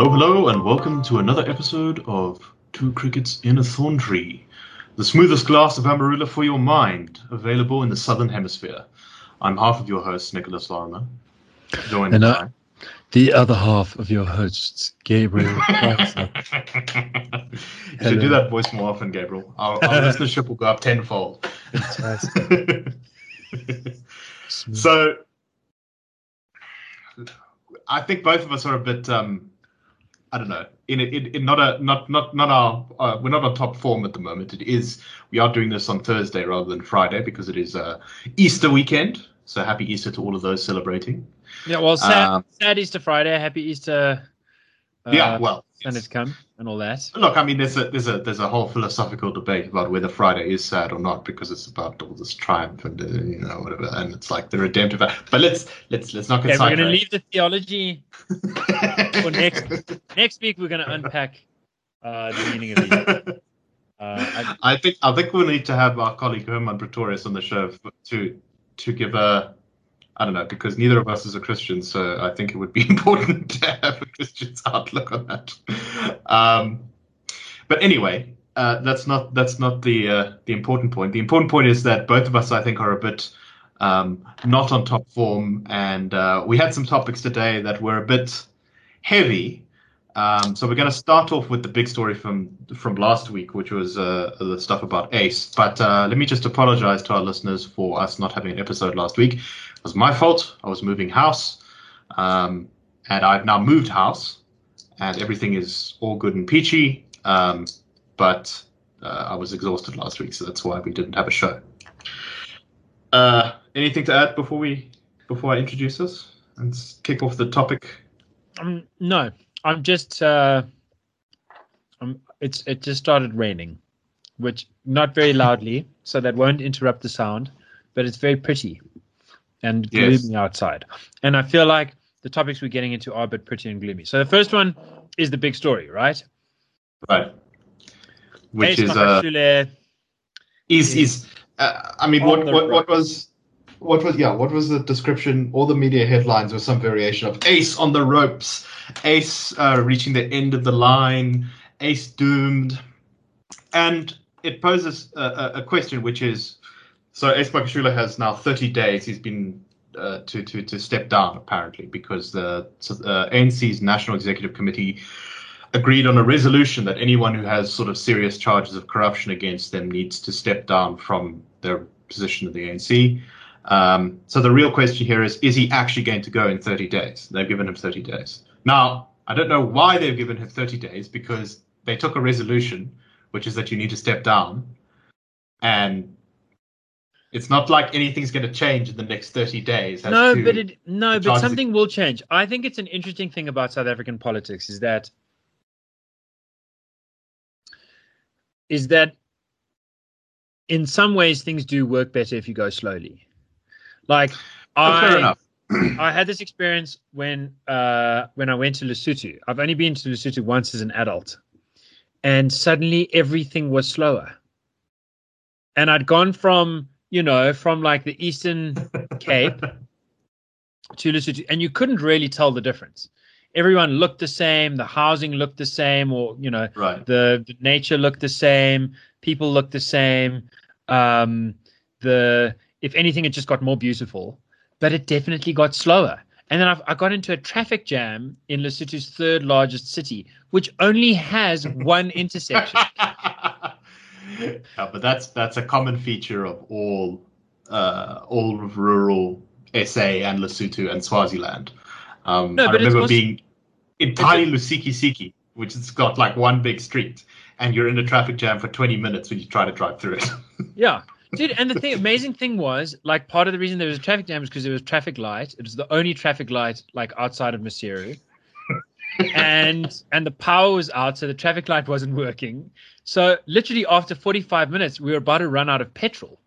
Hello, hello, and welcome to another episode of Two Crickets in a Thorn Tree, the smoothest glass of Amarula for your mind, available in the Southern Hemisphere. I'm half of your host, Nicholas Lorimer, joined And, The other half of your hosts, Gabriel. You should do that voice more often, Gabriel. Our, our listenership will go up tenfold. so, I think both of us are a bit. Um, I don't know. In, in, in not a not not not our uh, we're not on top form at the moment. It is we are doing this on Thursday rather than Friday because it is uh, Easter weekend. So happy Easter to all of those celebrating. Yeah, well, sad, Um, sad Easter Friday, happy Easter. Uh, yeah, well, Sun has come and all that. Look, I mean, there's a there's a there's a whole philosophical debate about whether Friday is sad or not because it's about all this triumph and uh, you know whatever, and it's like the redemptive. But let's let's let's not Okay, get we're going to leave the theology for next next week. We're going to unpack uh, the meaning of Easter. Uh, I, I think I think we'll need to have our colleague Herman Pretorius on the show to to give a I don't know because neither of us is a Christian, so I think it would be important to have a Christian's outlook on that. Um, but anyway, uh, that's not that's not the uh, the important point. The important point is that both of us, I think, are a bit um, not on top form, and uh, we had some topics today that were a bit heavy. Um, so we're going to start off with the big story from from last week, which was uh, the stuff about Ace. But uh, let me just apologize to our listeners for us not having an episode last week. It was my fault. I was moving house, um, and I've now moved house, and everything is all good and peachy. Um, but uh, I was exhausted last week, so that's why we didn't have a show. Uh, anything to add before we before I introduce us and kick off the topic? um, no, I'm just. Uh, um, it's it just started raining, which not very loudly, so that won't interrupt the sound, but it's very pretty and Yes. gloomy outside. And I feel like the topics we're getting into are a bit pretty and gloomy. So the first one is the big story, right? Right. Which Ace is uh, is is uh, I mean what what, what was what was yeah what was the description? All the media headlines were some variation of Ace on the ropes, Ace uh, reaching the end of the line, Ace doomed, and it poses a, a, a question which is so Ace Magashule has now 30 days. He's been uh, to to to step down apparently because the uh, ANC's National Executive Committee agreed on a resolution that anyone who has sort of serious charges of corruption against them needs to step down from their position in the ANC. Um, so the real question here is: Is he actually going to go in 30 days? They've given him 30 days. Now, I don't know why they've given him 30 days because they took a resolution, which is that you need to step down, and it's not like anything's going to change in the next 30 days. no, but it no, but something will change. I think it's an interesting thing about South African politics is that is that in some ways things do work better if you go slowly. Like fair I enough. I had this experience when uh when I went to Lesotho. I've only been to Lesotho once as an adult. And suddenly everything was slower. And I'd gone from, you know, from like the Eastern Cape to Lesotho, and you couldn't really tell the difference. Everyone looked the same, the housing looked the same, or you know, Right. the, the nature looked the same, people looked the same. Um, the if anything, it just got more beautiful, but it definitely got slower. And then I've, I got into a traffic jam in Lesotho's third largest city, which only has one intersection. Yeah, but that's that's a common feature of all uh, all of rural SA and Lesotho and Swaziland. Um, No, I remember being entirely Lusikisiki, which has got like one big street, and you're in a traffic jam for 20 minutes when you try to drive through it. Yeah. Dude, and the thing, amazing thing was, like, part of the reason there was a traffic jam is because there was traffic light. It was the only traffic light, like, outside of Maseru. And and the power was out, so the traffic light wasn't working. So literally after 45 minutes, we were about to run out of petrol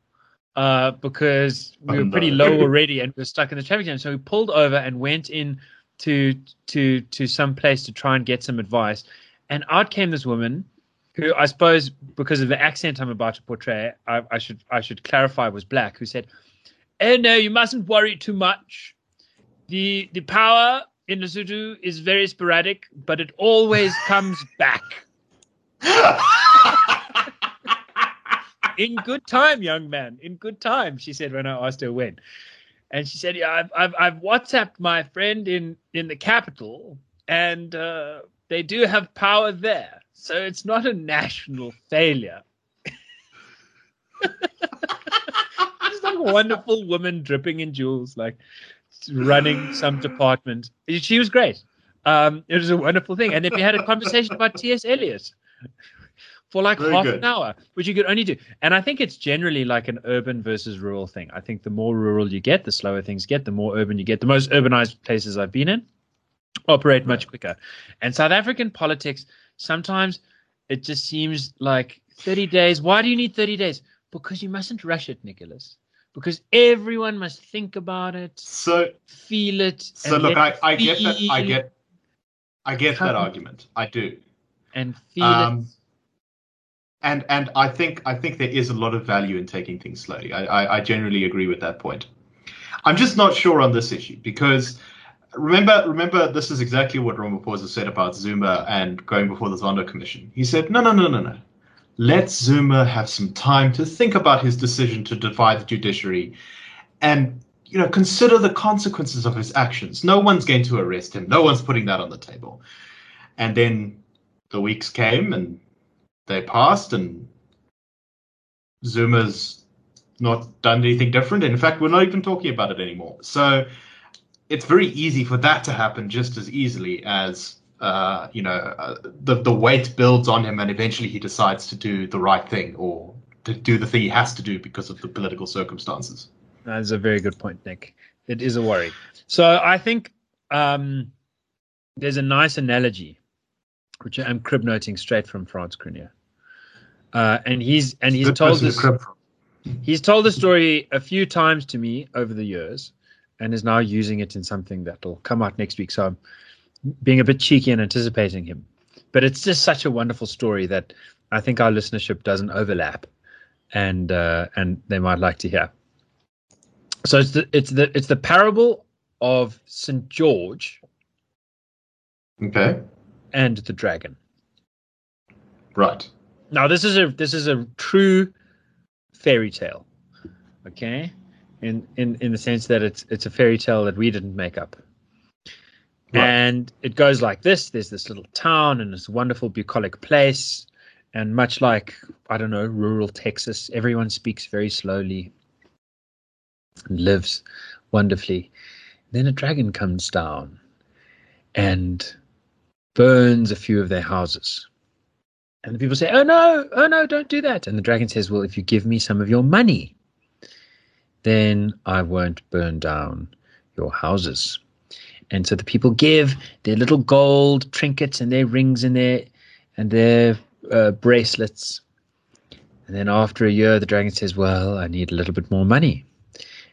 uh, because we Oh, were pretty no. low already and we were stuck in the traffic jam. So we pulled over and went in to to to some place to try and get some advice. And out came this woman who I suppose because of the accent I'm about to portray, I, I should I should clarify was black, who said, "Oh no, you mustn't worry too much. The the power in Lesotho is very sporadic, but it always comes back. in good time, young man. In good time, she said when I asked her when. And she said, "Yeah, I've I've, I've WhatsApped my friend in in the capital, and uh, they do have power there, so it's not a national failure." Just like a wonderful woman dripping in jewels, like running some department. She was great. Um, it was a wonderful thing, and then we had a conversation about T.S. Eliot for like Very half good. an hour, which you could only do. And I think it's generally like an urban versus rural thing. I think the more rural you get, the slower things get. The more urban you get, the most urbanized places I've been in operate much quicker. And South African politics sometimes it just seems like 30 days. Why do you need 30 days? Because you mustn't rush it, Nicholas. Because everyone must think about it, so feel it. so look, I, I get that. I get I get that argument. I do. and feel Um, it. and and I think I think there is a lot of value in taking things slowly. I, I, I generally agree with that point. I'm just not sure on this issue because remember remember this is exactly what Ramaphosa said about Zuma and going before the Zondo Commission. He said no no no no no. Let Zuma have some time to think about his decision to defy the judiciary, and you know consider the consequences of his actions. No one's going to arrest him. No one's putting that on the table. And then the weeks came and they passed and Zuma's not done anything different. In fact, we're not even talking about it anymore. So it's very easy for that to happen just as easily as uh, you know uh, the the weight builds on him and eventually he decides to do the right thing or to do the thing he has to do because of the political circumstances. That's a very good point, Nick. It is a worry. So I think um, there's a nice analogy, which I'm crib noting straight from Frans Cronje. Uh, and he's and he's Good told to this he's told the story a few times to me over the years, and is now using it in something that'll come out next week. So I'm being a bit cheeky and anticipating him, but it's just such a wonderful story that I think our listenership doesn't overlap, and uh, and they might like to hear. So it's the it's the it's the parable of Saint George Okay. and the dragon. Right. Now this is a this is a true fairy tale, okay? In in in the sense that it's it's a fairy tale that we didn't make up. Right. And it goes like this: There's this little town and this wonderful bucolic place, and much like I don't know rural Texas, everyone speaks very slowly and lives wonderfully. Then a dragon comes down and burns a few of their houses. And the people say, Oh no, oh no, don't do that. And the dragon says, Well, if you give me some of your money, then I won't burn down your houses. And so the people give their little gold trinkets and their rings and their and their uh, bracelets. And then after a year, the dragon says, Well, I need a little bit more money.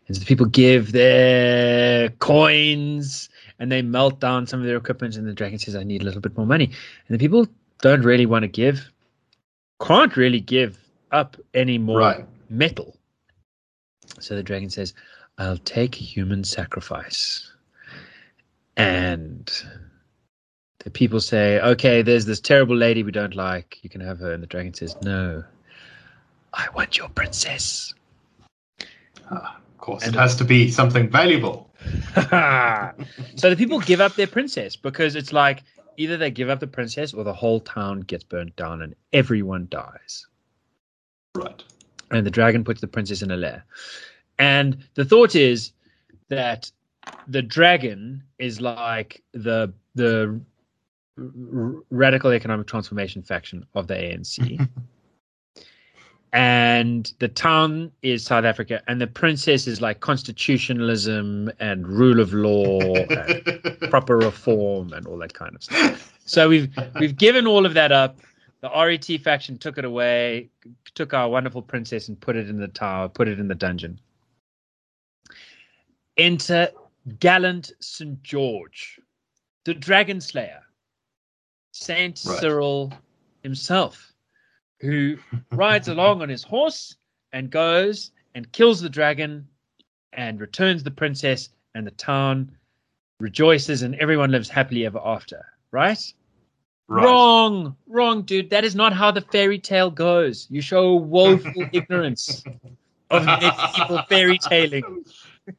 And so the people give their coins and they melt down some of their equipment. And the dragon says, I need a little bit more money. And the people don't really want to give, can't really give up any more Right. metal. So the dragon says, I'll take human sacrifice. And the people say, Okay, there's this terrible lady we don't like. You can have her. And the dragon says, No, I want your princess. Ah, of course, And- it has to be something valuable. so the people give up their princess because it's like either they give up the princess or the whole town gets burnt down and everyone dies. Right. and the dragon puts the princess in a lair. And the thought is that the dragon is like the the r- radical economic transformation faction of the ANC. and the town is South Africa, and the princess is like constitutionalism and rule of law and proper reform and all that kind of stuff. So we've we've given all of that up. The RET faction took it away, took our wonderful princess and put it in the tower, put it in the dungeon. Enter gallant St. George, the dragon slayer, Saint Right. Cyril himself, who rides along on his horse and goes and kills the dragon and returns the princess, and the town rejoices, and everyone lives happily ever after. Right? Right. Wrong, wrong, dude. That is not how the fairy tale goes. You show woeful ignorance of medieval fairy tailing.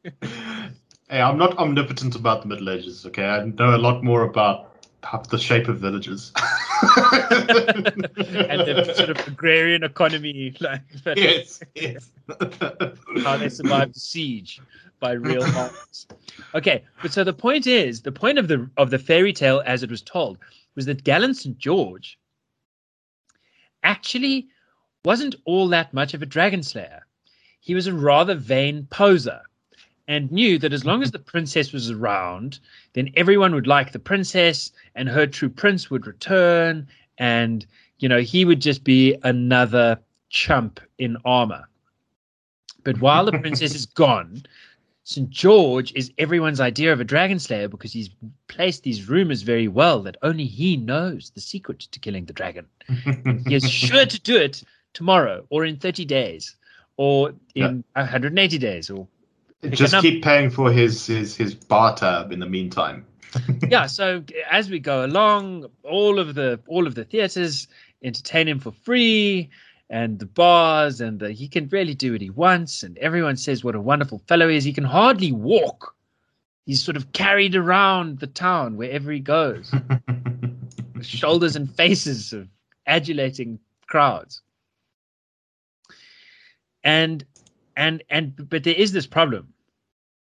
Hey, I'm not omnipotent about the Middle Ages. Okay, I know a lot more about the shape of villages. and the sort of agrarian economy, like yes, yes. how they survived the siege by real arms. Okay, but so the point is, the point of the of the fairy tale as it was told was that Gallant St. George actually wasn't all that much of a dragon slayer. He was a rather vain poser and knew that as long as the princess was around, then everyone would like the princess and her true prince would return and you know he would just be another chump in armor. But while the princess is gone, St. George is everyone's idea of a dragon slayer because he's placed these rumors very well that only he knows the secret to killing the dragon. He is sure to do it tomorrow or in 30 days or in 180 days or Just keep paying for his his his bar tab in the meantime. yeah so as we go along all of the all of the theaters entertain him for free and the bars and the, he can really do what he wants and everyone says what a wonderful fellow he is. He can hardly walk. He's sort of carried around the town wherever he goes shoulders and faces of adulating crowds. And and and but there is this problem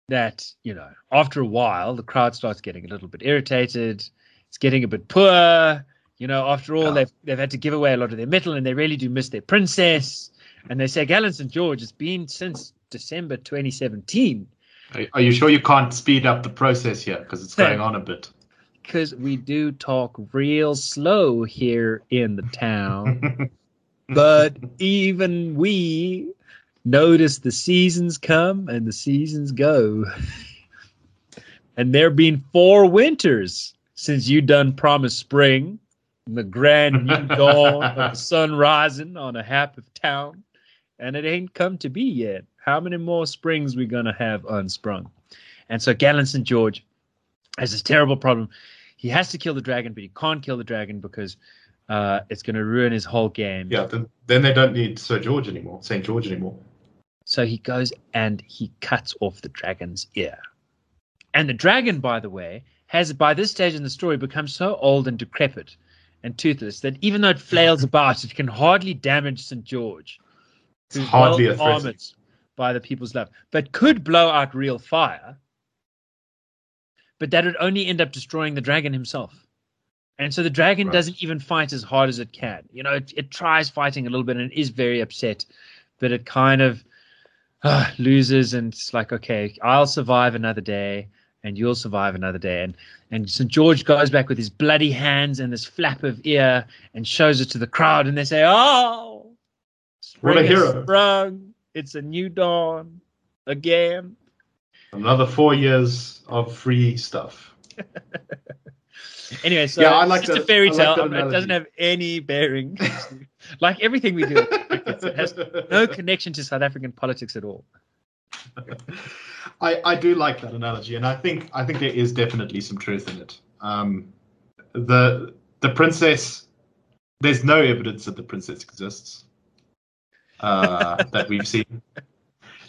that you know after a while the crowd starts getting a little bit irritated. It's getting a bit poor. You know after all Yeah. they've they've had to give away a lot of their metal and they really do miss their princess. And they say Gallant St George it's been since December 2017 Are- Are you sure you can't speed up the process here because it's going on a bit? because we do talk real slow here in the town. But even we notice the seasons come and the seasons go. and there been four winters since you done promised spring, and the grand new dawn of the sun rising on a half of town, and it ain't come to be yet. How many more springs we gonna have unsprung? And so Gallant St. George has this terrible problem. He has to kill the dragon, but he can't kill the dragon because uh, it's going to ruin his whole game. yeah, then, then they don't need Sir George anymore, Saint George anymore. So he goes and he cuts off the dragon's ear. And the dragon, by the way, has by this stage in the story become so old and decrepit and toothless that even though it flails about, it can hardly damage St. George, It's who's hardly well armored by the people's love, but could blow out real fire. But that would only end up destroying the dragon himself. And so the dragon Right. doesn't even fight as hard as it can. You know, it, it tries fighting a little bit and it is very upset, but it kind of uh, loses and it's like, okay, I'll survive another day and you'll survive another day. And and St. George goes back with his bloody hands and this flap of ear and shows it to the crowd and they say, Oh, What a hero." sprung. It's a new dawn again. Another four years of free stuff. Anyway, so Yeah, I like it's just a fairy tale. it doesn't have any bearing. like everything we do, it has no connection to South African politics at all. I, I do like that analogy, and I think I think there is definitely some truth in it. Um, the the princess, there's no evidence that the princess exists uh, that we've seen.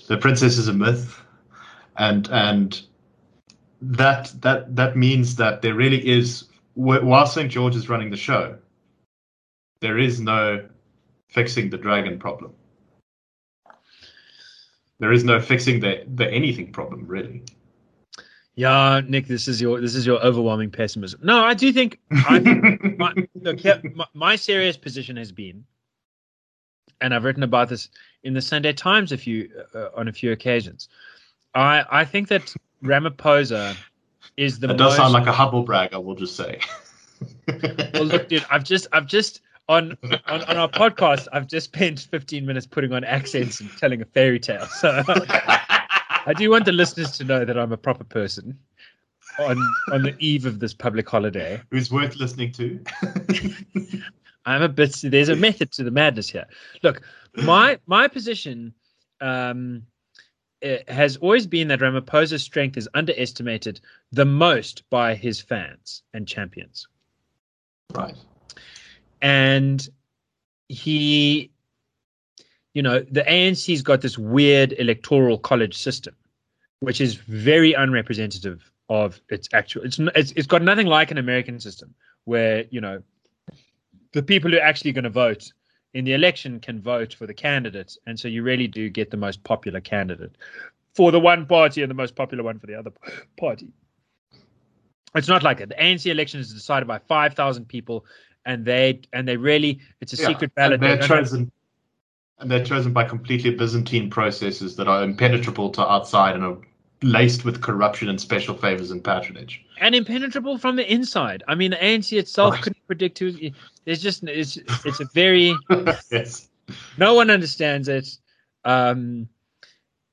The princess is a myth, and and that that that means that there really is wh- while St George is running the show, there is no fixing the dragon problem. There is no fixing the the anything problem really. Yeah, Nick, this is your this is your overwhelming pessimism. No, I do think I, my, look, my, my serious position has been, and I've written about this in the Sunday Times a few uh, on a few occasions. I I think that Ramaphosa is the that does most, sound like a Hubble brag, I will just say. well, look, dude, I've just I've just on, on on our podcast, I've just spent 15 minutes putting on accents and telling a fairy tale. So I do want the listeners to know that I'm a proper person on on the eve of this public holiday. Who's worth listening to? I'm a bit. There's a method to the madness here. Look, my my position um, uh, has always been that Ramaphosa's strength is underestimated the most by his fans and champions. Right. And he, you know, the ANC's got this weird electoral college system, which is very unrepresentative of its actual. It's it's, it's got nothing like an American system where you know the people who are actually going to vote in the election can vote for the candidates, and so you really do get the most popular candidate for the one party and the most popular one for the other party. It's not like that. The ANC election is decided by five thousand people, and they and they really it's a Yeah, secret ballot. And They they're have- chosen, and they're chosen by completely Byzantine processes that are impenetrable to outside and are laced with corruption and special favors and patronage. and impenetrable from the inside. I mean, the ANC itself Right. couldn't predict who. There's just it's it's a very yes. no one understands it. Um,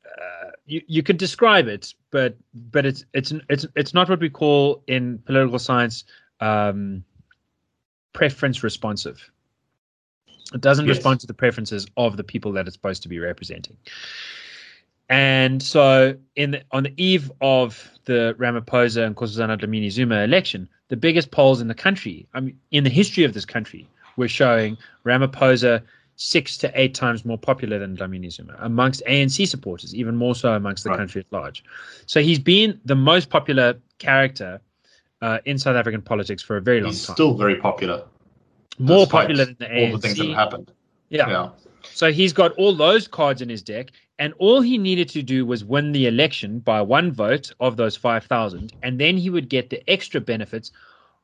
uh, you you can describe it, but but it's it's it's it's not what we call in political science um, preference responsive. It doesn't Yes. respond to the preferences of the people that it's supposed to be representing. And so, in the, on the eve of the Ramaphosa and Nkosazana Dlamini Zuma election, the biggest polls in the country, I mean, in the history of this country, were showing Ramaphosa six to eight times more popular than Dlamini Zuma amongst ANC supporters, even more so amongst the Right. country at large. So he's been the most popular character uh, in South African politics for a very long He's time, still very popular. more popular than the ANC. All the things that have happened. yeah. Yeah. So he's got all those cards in his deck, and all he needed to do was win the election by one vote of those 5,000, and then he would get the extra benefits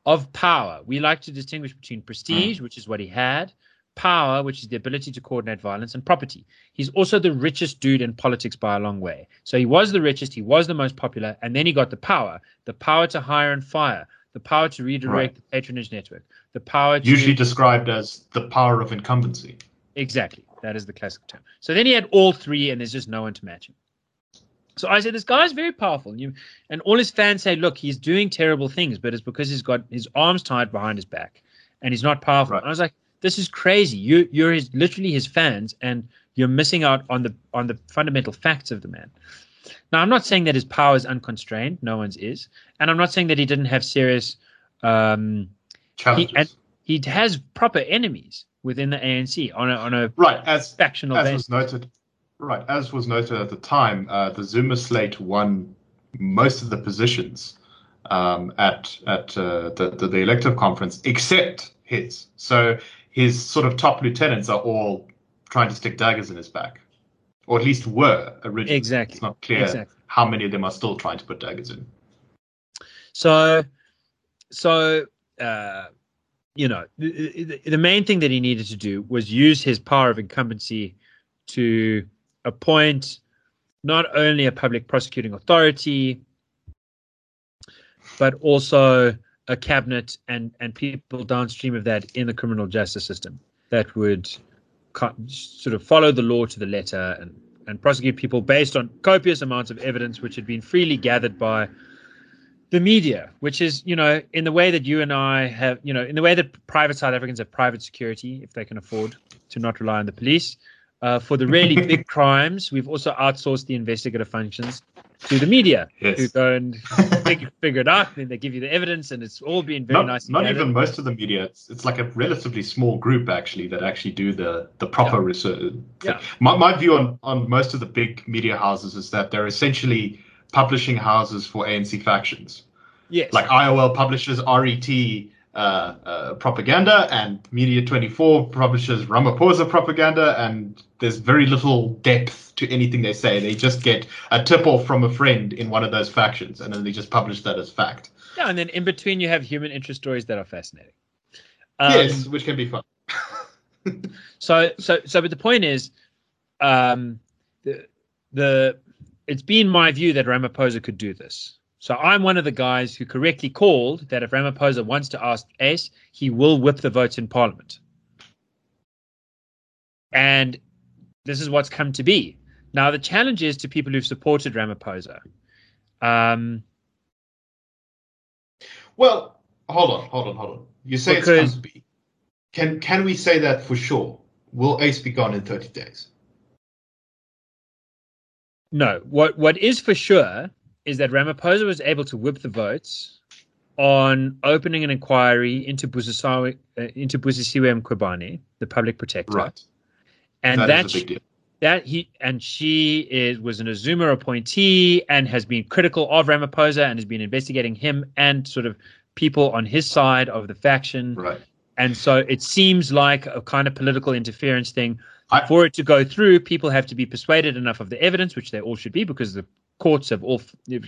of power. We like to distinguish between prestige, which is what he had, power, which is the ability to coordinate violence, and property. He's also the richest dude in politics by a long way. So he was the richest, he was the most popular, and then he got the power the power to hire and fire, the power to redirect Right. the patronage network, the power to. Usually described as the power of incumbency. Exactly. That is the classic term. So then he had all three, and there's just no one to match him. So I said, this guy's very powerful. And, you, and all his fans say, look, he's doing terrible things, but it's because he's got his arms tied behind his back and he's not powerful. Right. And I was like, this is crazy. You, you're his, literally his fans, and you're missing out on the on the fundamental facts of the man. Now, I'm not saying that his power is unconstrained. No one's is, and I'm not saying that he didn't have serious. Um, Challenges. and- he has proper enemies within the ANC on a on a right. As factional as basis. was noted, right as was noted at the time, uh, the Zuma slate won most of the positions um, at at uh, the, the the elective conference, except his. So his sort of top lieutenants are all trying to stick daggers in his back, or at least were originally. Exactly. It's not clear Exactly. how many of them are still trying to put daggers in. So, so uh, you know, the, the, the main thing that he needed to do was use his power of incumbency to appoint not only a public prosecuting authority, but also a cabinet and and people downstream of that in the criminal justice system that would co- sort of follow the law to the letter and and prosecute people based on copious amounts of evidence which had been freely gathered by the media, which is, you know, in the way that you and I have, you know, in the way that private South Africans have private security, if they can afford to not rely on the police. Uh, for the really big crimes, we've also outsourced the investigative functions to the media, Yes. who go and figure, it out, and then they give you the evidence, and it's all been very not, nice. not gathered. even most of the media. It's, it's like a relatively small group actually that actually do the the proper Yeah. research. Yeah. My my view on on most of the big media houses is that they're essentially publishing houses for ANC factions. yes, Like IOL publishes RET propaganda, and Media 24 publishes Ramaphosa propaganda, and there's very little depth to anything they say. They just get a tip off from a friend in one of those factions, and then they just publish that as fact. yeah, and then in between you have human interest stories that are fascinating. Um, yes, which can be fun. So so so but the point is um the the it's been my view that Ramaphosa could do this. So I'm one of the guys who correctly called that if Ramaphosa wants to ask Ace, he will whip the votes in parliament. And this is what's come to be. Now the challenge is to people who've supported Ramaphosa. Um Well, hold on, hold on, hold on. You say Because- it's come to be. Can can we say that for sure? Will Ace be gone in 30 days? No, what what is for sure is that Ramaphosa was able to whip the votes on opening an inquiry into Busisiwe, uh, into Mkhwebane, the public protector, Right. and that that is a big deal. that he and she is was an Azuma appointee and has been critical of Ramaphosa and has been investigating him and sort of people on his side of the faction. Right. And so it seems like a kind of political interference thing. I- For it to go through, people have to be persuaded enough of the evidence, which they all should be, because the courts have all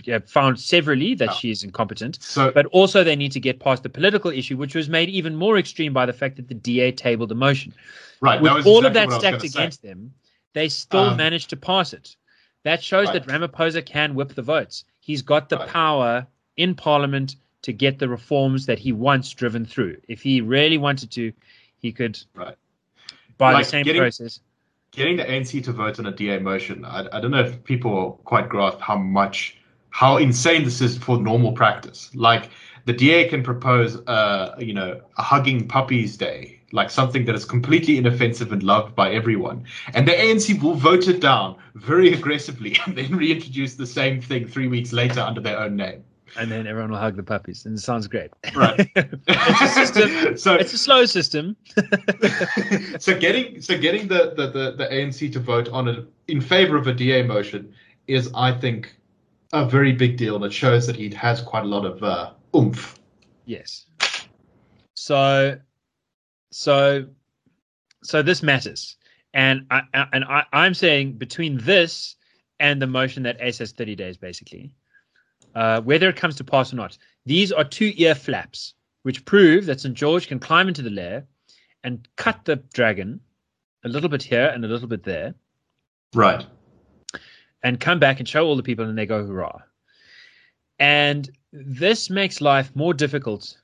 have found severally that she is incompetent. So But also, they need to get past the political issue, which was made even more extreme by the fact that the DA tabled a motion right. with all of that what I was stacked gonna say. against them, they still Um, managed to pass it. That shows that Ramaphosa can whip the votes. He's got the Right. power in Parliament to get the reforms that he wants driven through. If he really wanted to, he could, Right. by Like the same getting- process. Getting the ANC to vote on a DA motion, I, I don't know if people quite grasp how much, how insane this is for normal practice. Like the DA can propose, uh, you know, a hugging puppies day, like something that is completely inoffensive and loved by everyone, and the ANC will vote it down very aggressively and then reintroduce the same thing three weeks later under their own name. And then everyone will hug the puppies, and it sounds great. Right. it's a system. so It's a slow system. so getting so getting the, the, the, the ANC to vote on it in favor of a DA motion is, I think, a very big deal. And it shows that he has quite a lot of uh, oomph. Yes. So, so, so this matters, and I I- and I, I'm saying between this and the motion that Ace has 30 days, basically, uh, whether it comes to pass or not, these are two ear flaps which prove that St George can climb into the lair and cut the dragon a little bit here and a little bit there, Right. and come back and show all the people, and they go hurrah. And this makes life more difficult.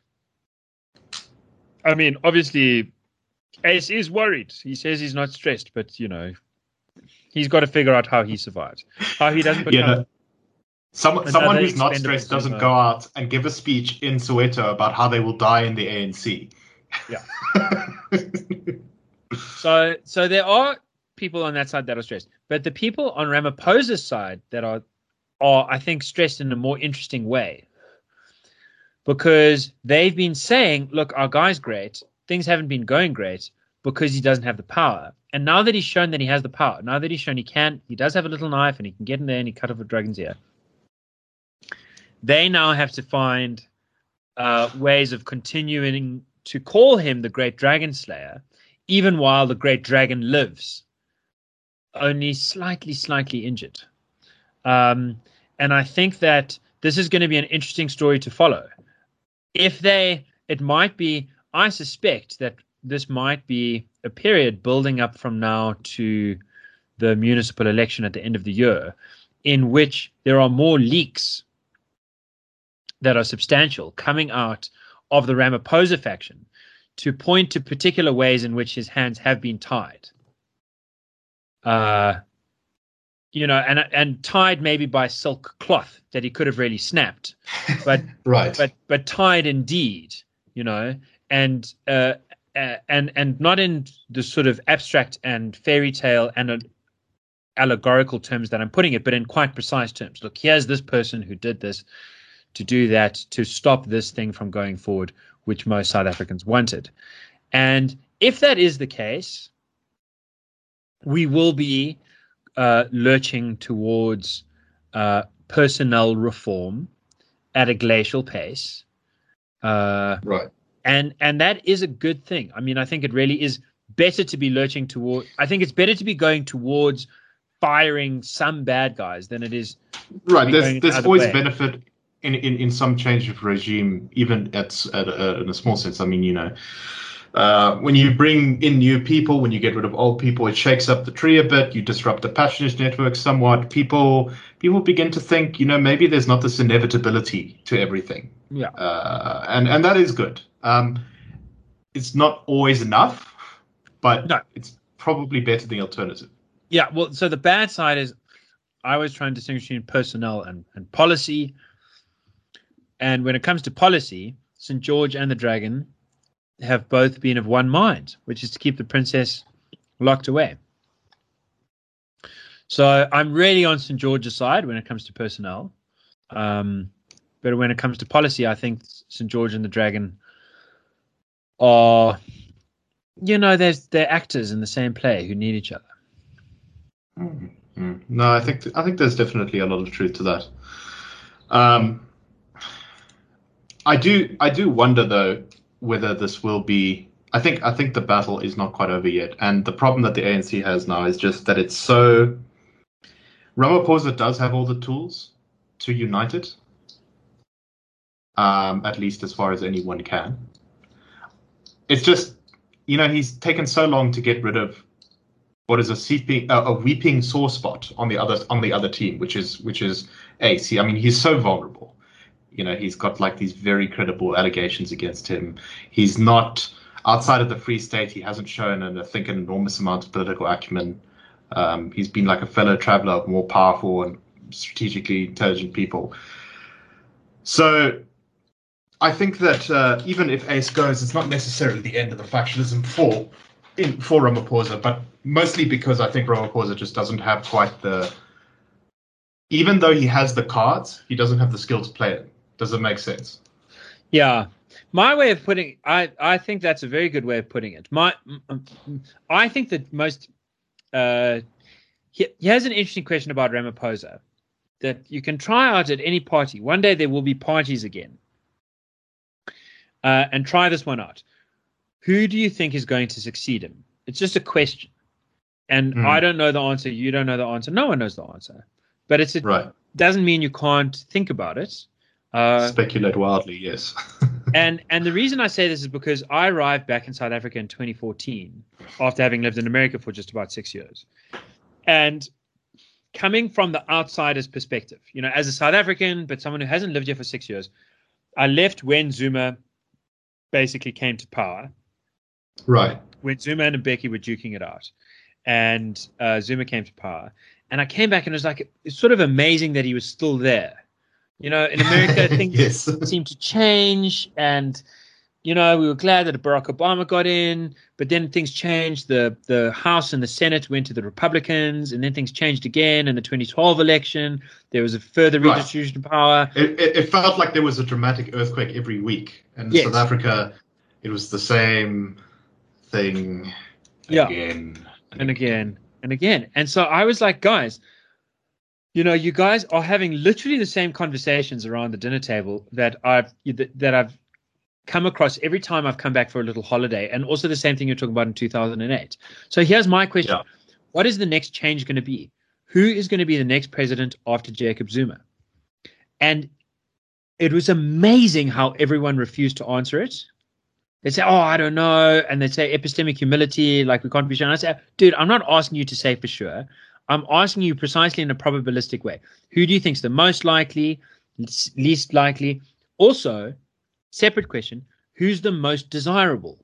I mean, obviously, Ace is worried. He says he's not stressed, but you know, he's got to figure out how he survives, how he doesn't become. Yeah. no, Some, someone who's not stressed doesn't reserve. go out and give a speech in Soweto about how they will die in the ANC. Yeah. So, so there are people on that side that are stressed, but the people on Ramaphosa's side that are, are I think stressed in a more interesting way, because they've been saying, "Look, our guy's great. Things haven't been going great because he doesn't have the power." And now that he's shown that he has the power, now that he's shown he can, he does have a little knife and he can get in there and he cut off a dragon's ear. They now have to find uh, ways of continuing to call him the Great Dragon Slayer, even while the Great Dragon lives, only slightly, slightly injured. Um, and I think that this is going to be an interesting story to follow. If they, it might be, I suspect that this might be a period building up from now to the municipal election at the end of the year, in which there are more leaks that are substantial coming out of the Ramaphosa faction to point to particular ways in which his hands have been tied. Uh, you know, and and tied maybe by silk cloth that he could have really snapped, but right. but but tied indeed, you know, and uh, uh, and and not in the sort of abstract and fairy tale and uh, allegorical terms that I'm putting it, but in quite precise terms. Look, here's this person who did this to do that to stop this thing from going forward, which most South Africans wanted. And if that is the case, we will be uh, lurching towards uh, personnel reform at a glacial pace. Uh, right. and and that is a good thing. I mean, I think it really is better to be lurching toward. I think it's better to be going towards firing some bad guys than it is. Right. There's there's always way. benefit in, in, in some change of regime, even at, at a, in a small sense. I mean, you know, uh, when you bring in new people, when you get rid of old people, it shakes up the tree a bit. You disrupt the patronage network somewhat. People people begin to think, you know, maybe there's not this inevitability to everything, Yeah. uh, and and that is good. Um, it's not always enough, but No. it's probably better than the alternative. Yeah. Well, so the bad side is I always try and distinguish between personnel and, and policy. And when it comes to policy, St. George and the Dragon have both been of one mind, which is to keep the princess locked away. So I'm really on St George's side when it comes to personnel. Um, but when it comes to policy, I think St George and the Dragon are, you know, there's they're actors in the same play who need each other. Mm, mm. No, I think I think there's definitely a lot of truth to that. Um, I do I do wonder though whether this will be. I think I think the battle is not quite over yet, and the problem that the ANC has now is just that it's so. Ramaphosa does have all the tools to unite it, um, at least as far as anyone can. It's just, you know, he's taken so long to get rid of what is a seeping, uh, a weeping sore spot on the other on the other team, which is which is Ace. I mean, he's so vulnerable. You know, he's got like these very credible allegations against him. He's not outside of the Free State. He hasn't shown, and I think, an enormous amount of political acumen. Um, he's been like a fellow traveler of more powerful and strategically intelligent people. So I think that uh, even if Ace goes, it's not necessarily the end of the factionalism for in for Ramaphosa, but mostly because I think Ramaphosa just doesn't have quite the. Even though he has the cards, he doesn't have the skill to play it. Does it make sense? Yeah, my way of putting, I I think that's a very good way of putting it. My, I think that most. Uh, he, he has an interesting question about Ramaphosa that you can try out at any party. One day there will be parties again. Uh, and try this one out. Who do you think is going to succeed him? It's just a question. And Hmm. I don't know the answer. You don't know the answer. No one knows the answer. But it's a, Right. doesn't mean you can't think about it. Uh, Speculate wildly, yes. and and the reason I say this is because I arrived back in South Africa in 2014 after having lived in America for just about six years, and coming from the outsider's perspective, you know, as a South African but someone who hasn't lived here for six years, I left when Zuma basically came to power. right. When Zuma and Mbeki were duking it out, and uh, Zuma came to power, and I came back and it was like it's sort of amazing that he was still there. You know, in America, things yes. seemed to change and you know we were glad that barack obama got in but then things changed the the house and the senate went to the republicans and then things changed again in the 2012 election there was a further Right. redistribution of power It, it, it felt like there was a dramatic earthquake every week. And in Yes. South Africa, it was the same thing Yeah. again. and again and again and so i was like guys you know you guys are having literally the same conversations around the dinner table that i've that i've come across every time i've come back for a little holiday and also the same thing you're talking about in 2008 so here's my question Yeah. what is the next change going to be who is going to be the next president after jacob zuma and it was amazing how everyone refused to answer it they say, "Oh, I don't know," and they say epistemic humility, like we can't be sure. And I say, "Dude, I'm not asking you to say for sure. I'm asking you precisely in a probabilistic way. Who do you think is the most likely, least- likely? Also, separate question: Who's the most desirable?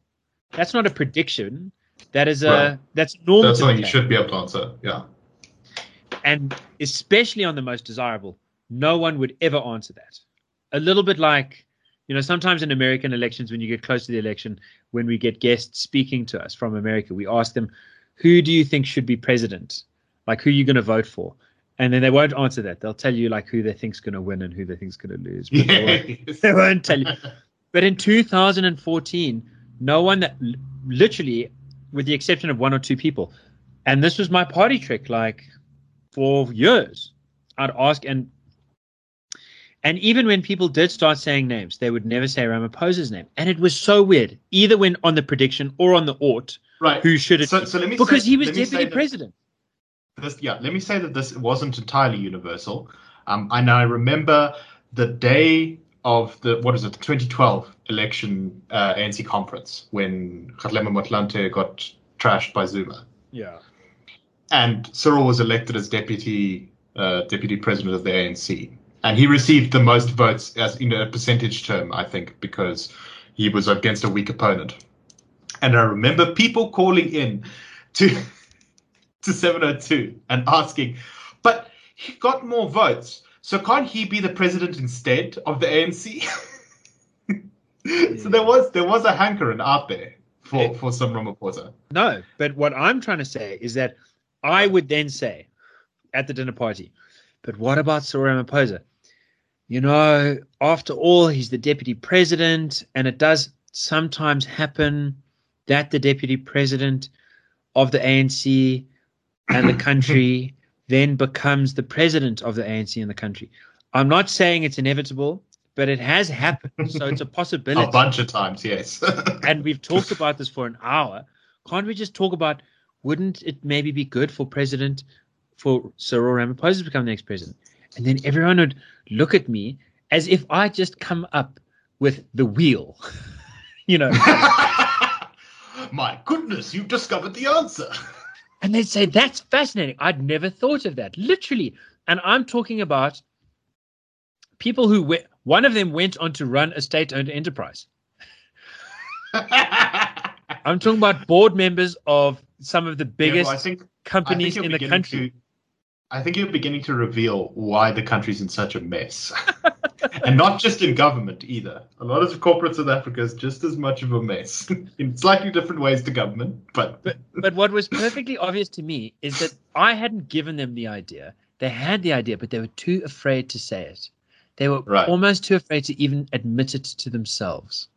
That's not a prediction. That is a Right. that's normal. That's something you should be able to answer. Yeah. and especially on the most desirable, no one would ever answer that. A little bit like, you know, sometimes in American elections, when you get close to the election, when we get guests speaking to us from America, we ask them, who do you think should be president? Like, who are you going to vote for? And then they won't answer that. They'll tell you like who they think's going to win and who they think's going to lose. But they, won't, they won't tell you. But in 2014, no one that literally, with the exception of one or two people, and this was my party trick, like for years, I'd ask and and even when people did start saying names, they would never say Ramaphosa's name, and it was so weird. Either when on the prediction or on the ought, Right. who should it So, so let me Because say, he was deputy that- president. This yeah let me say that this wasn't entirely universal. Um and i remember the day of the what is it the 2012 election uh, anc conference when Kgalema Motlanthe got trashed by zuma. Yeah. and cyril was elected as deputy uh, deputy president of the anc and he received the most votes as in a percentage term i think because he was against a weak opponent. And i remember people calling in to to 702 and asking, but he got more votes, so can't he be the president instead of the ANC? so there was there was a hankering out there for, for some Ramaphosa. No, but what I'm trying to say is that I would then say, at the dinner party. But what about Cyril Ramaphosa? You know, after all, he's the deputy president, and it does sometimes happen that the deputy president of the ANC and the country then becomes the president of the ANC in the country. I'm not saying it's inevitable, but it has happened. So it's a possibility. a bunch of times, yes. and we've talked about this for an hour. Can't we just talk about wouldn't it maybe be good for president for Cyril Ramaphosa to become the next president? And then everyone would look at me as if I just come up with the wheel. you know. My goodness, you've discovered the answer. And they'd say, That's fascinating. I'd never thought of that. Literally. And I'm talking about people who went, one of them went on to run a state owned enterprise. I'm talking about board members of some of the biggest Yeah, well, think companies in the country. I think you're beginning to reveal why the country's in such a mess. and not just in government either. A lot of corporate South Africa is just as much of a mess in slightly different ways to government, but, But but what was perfectly obvious to me is that I hadn't given them the idea. They had the idea, but they were too afraid to say it. They were Right. almost too afraid to even admit it to themselves.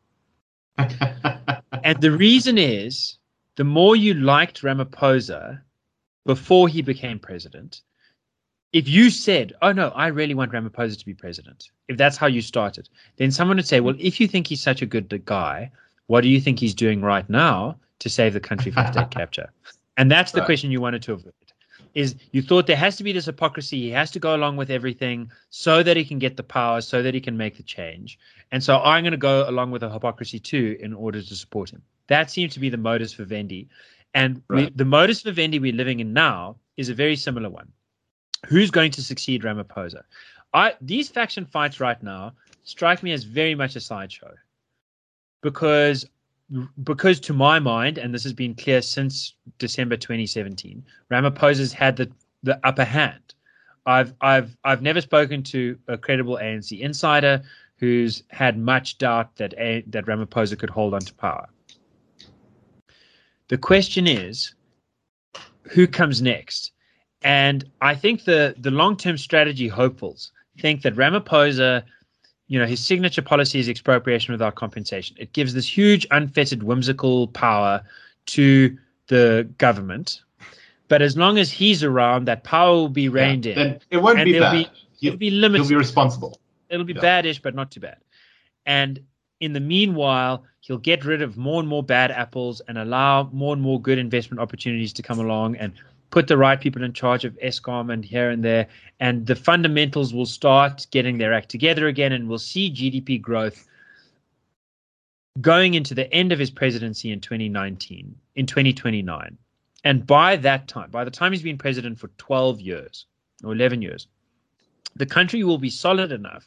And the reason is the more you liked Ramaphosa before he became president, if you said, Oh no, I really want Ramaphosa to be president, if that's how you started, then someone would say, Well, if you think he's such a good guy, what do you think he's doing right now to save the country from state capture? And that's the Right. question you wanted to avoid. Is you thought there has to be this hypocrisy, he has to go along with everything so that he can get the power, so that he can make the change. And so I'm going to go along with the hypocrisy too in order to support him. That seems to be the modus vivendi. And we, the modus vivendi we're living in now is a very similar one. Who's going to succeed Ramaphosa? I these faction fights right now strike me as very much a sideshow. Because because to my mind, and this has been clear since December 2017, Ramaphosa's had the, the upper hand. I've I've I've never spoken to a credible ANC insider who's had much doubt that a, that Ramaphosa could hold on to power. The question is, who comes next? And I think the the long term strategy hopefuls think that Ramaphosa, you know, his signature policy is expropriation without compensation. It gives this huge, unfettered, whimsical power to the government. But as long as he's around, that power will be reined in. Then it won't And be bad. be- It'll be limited. he'll be responsible. It'll be Yeah. badish, but not too bad. And in the meanwhile, he'll get rid of more and more bad apples and allow more and more good investment opportunities to come along and put the right people in charge of Eskom and here and there. And the fundamentals will start getting their act together again, and we'll see GDP growth going into the end of his presidency in 2019, in 2029. And by that time, by the time he's been president for 12 years or 11 years, the country will be solid enough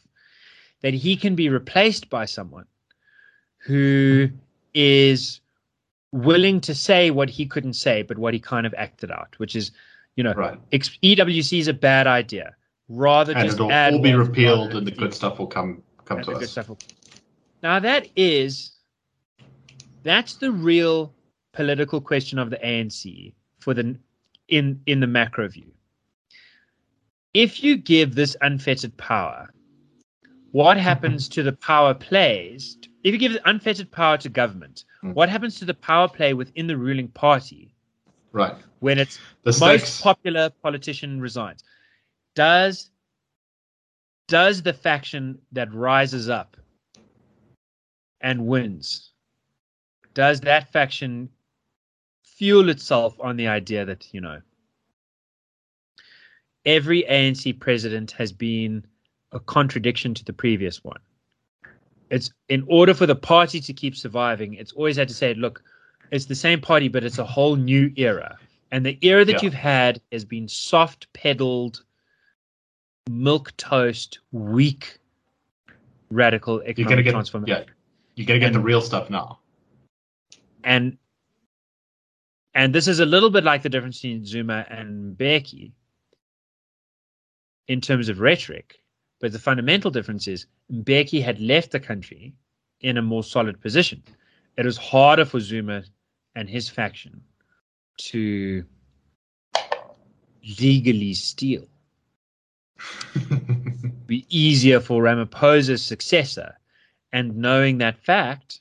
that he can be replaced by someone who is willing to say what he couldn't say, but what he kind of acted out, which is, you know, Right. ex- EWC is a bad idea. Rather And just it'll add all be repealed and the good stuff will come come to us. will- Now that is that's the real political question of the ANC for the in in the macro view. If you give this unfettered power, what happens to the power plays? If you give unfettered power to government, Hmm. what happens to the power play within the ruling party Right. when its The most stakes. popular politician resigns? Does does the faction that rises up and wins does that faction fuel itself on the idea that you know every ANC president has been a contradiction to the previous one it's in order for the party to keep surviving it's always had to say look it's the same party but it's a whole new era and the era that Yeah. you've had has been soft pedaled milk toast weak radical You're economic gonna get transformation yeah. You're gonna get the real stuff now. and and this is a little bit like the difference between Zuma and Mbeki in terms of rhetoric, but the fundamental difference is Mbeki had left the country in a more solid position. It was harder for Zuma and his faction to legally steal. Be easier for Ramaphosa's successor, and knowing that fact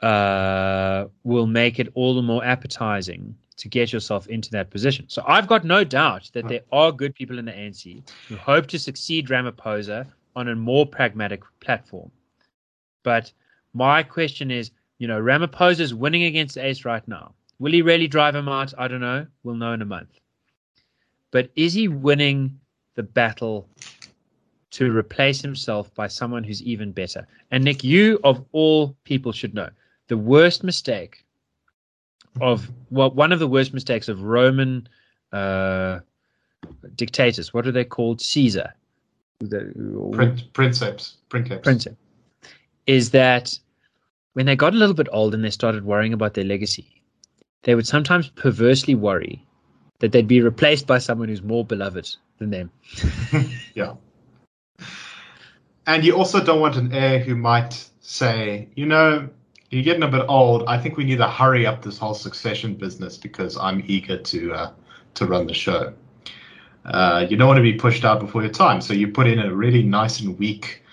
uh, will make it all the more appetizing to get yourself into that position. So I've got no doubt that there are good people in the ANC who hope to succeed Ramaphosa on a more pragmatic platform. But my question is, you know, Ramaphosa is winning against Ace right now. Will he really drive him out? I don't know. We'll know in a month. But is he winning the battle to replace himself by someone who's even better? And Nick, you of all people should know the worst mistake of well, one of the worst mistakes of Roman uh, dictators. What are they called? Caesar. The, Prin- princeps, princeps. Princeps. Is that when they got a little bit old and they started worrying about their legacy, they would sometimes perversely worry that they'd be replaced by someone who's more beloved than them. yeah. And you also don't want an heir who might say, you know, you're getting a bit old. I think we need to hurry up this whole succession business because I'm eager to uh, to run the show. Uh, you don't want to be pushed out before your time, so you put in a really nice and weak,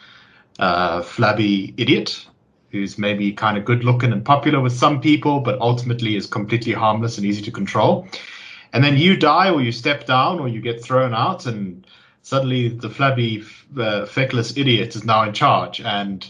uh, flabby idiot who's maybe kind of good looking and popular with some people, but ultimately is completely harmless and easy to control. And then you die, or you step down, or you get thrown out, and suddenly the flabby, uh, feckless idiot is now in charge, and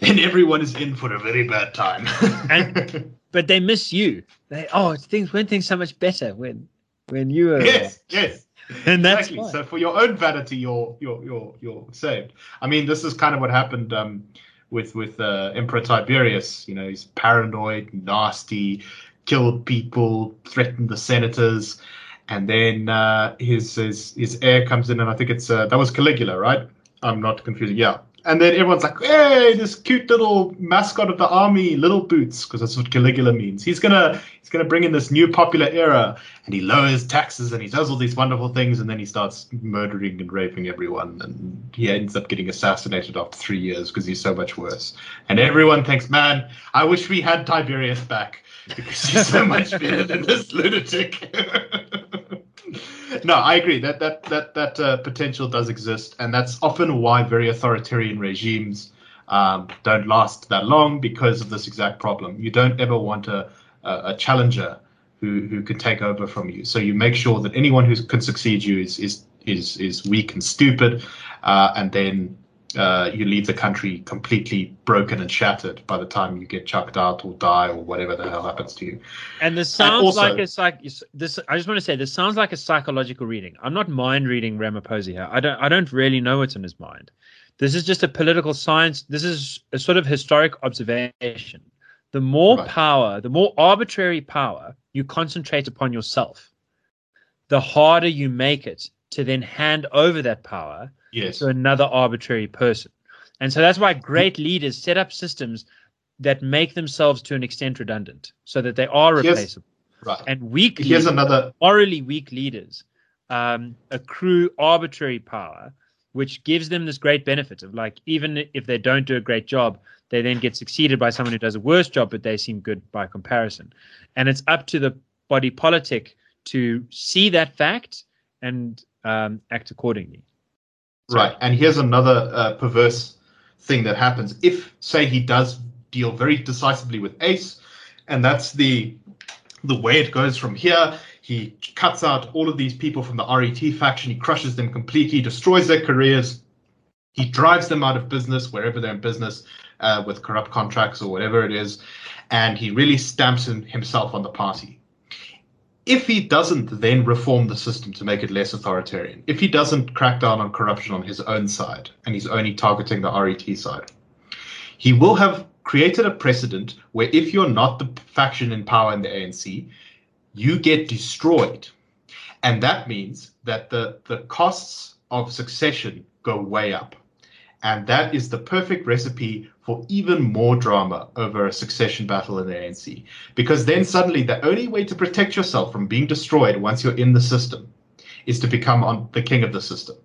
and everyone is in for a very bad time. and but they miss you. They oh things when things so much better when when you were yes yes and that's exactly. So for your own vanity, you're you're you're you're saved. I mean, this is kind of what happened um, with with uh, Emperor Tiberius. You know, he's paranoid, nasty, killed people, threatened the senators, and then uh, his his his heir comes in, and I think it's uh, that was Caligula, right? I'm not confusing. Yeah, and then everyone's like, "Hey, this cute little mascot of the army, Little Boots," because that's what Caligula means. He's gonna he's gonna bring in this new popular era, and he lowers taxes and he does all these wonderful things, and then he starts murdering and raping everyone, and he ends up getting assassinated after three years because he's so much worse. And everyone thinks, "Man, I wish we had Tiberius back because he's so much better than this lunatic." no, I agree that that that that uh, potential does exist, and that's often why very authoritarian regimes um, don't last that long because of this exact problem. You don't ever want a a, a challenger who who can take over from you. So you make sure that anyone who can succeed you is is is is weak and stupid, uh, and then uh, you leave the country completely broken and shattered by the time you get chucked out or die or whatever the hell happens to you. And this sounds and also, like a psych. This I just want to say this sounds like a psychological reading. I'm not mind reading Ramaphosa here. I don't. I don't really know what's in his mind. This is just a political science. This is a sort of historic observation. The more right. power, the more arbitrary power you concentrate upon yourself, the harder you make it to then hand over that power yes. to another arbitrary person. And so that's why great leaders set up systems that make themselves to an extent redundant so that they are replaceable. right. And weak Here's leaders, another morally weak leaders um, accrue arbitrary power, which gives them this great benefit of like, even if they don't do a great job, they then get succeeded by someone who does a worse job, but they seem good by comparison. And it's up to the body politic to see that fact and um, act accordingly. Right. And here's another uh, perverse thing that happens. If, say, he does deal very decisively with Ace, and that's the the way it goes from here. He cuts out all of these people from the RET faction. He crushes them completely, destroys their careers. He drives them out of business wherever they're in business uh, with corrupt contracts or whatever it is, and he really stamps himself on the party if he doesn't then reform the system to make it less authoritarian, if he doesn't crack down on corruption on his own side and he's only targeting the RET side, he will have created a precedent where if you're not the faction in power in the ANC, you get destroyed. And that means that the, the costs of succession go way up. And that is the perfect recipe for even more drama over a succession battle in the ANC. Because then suddenly the only way to protect yourself from being destroyed once you're in the system is to become on the king of the system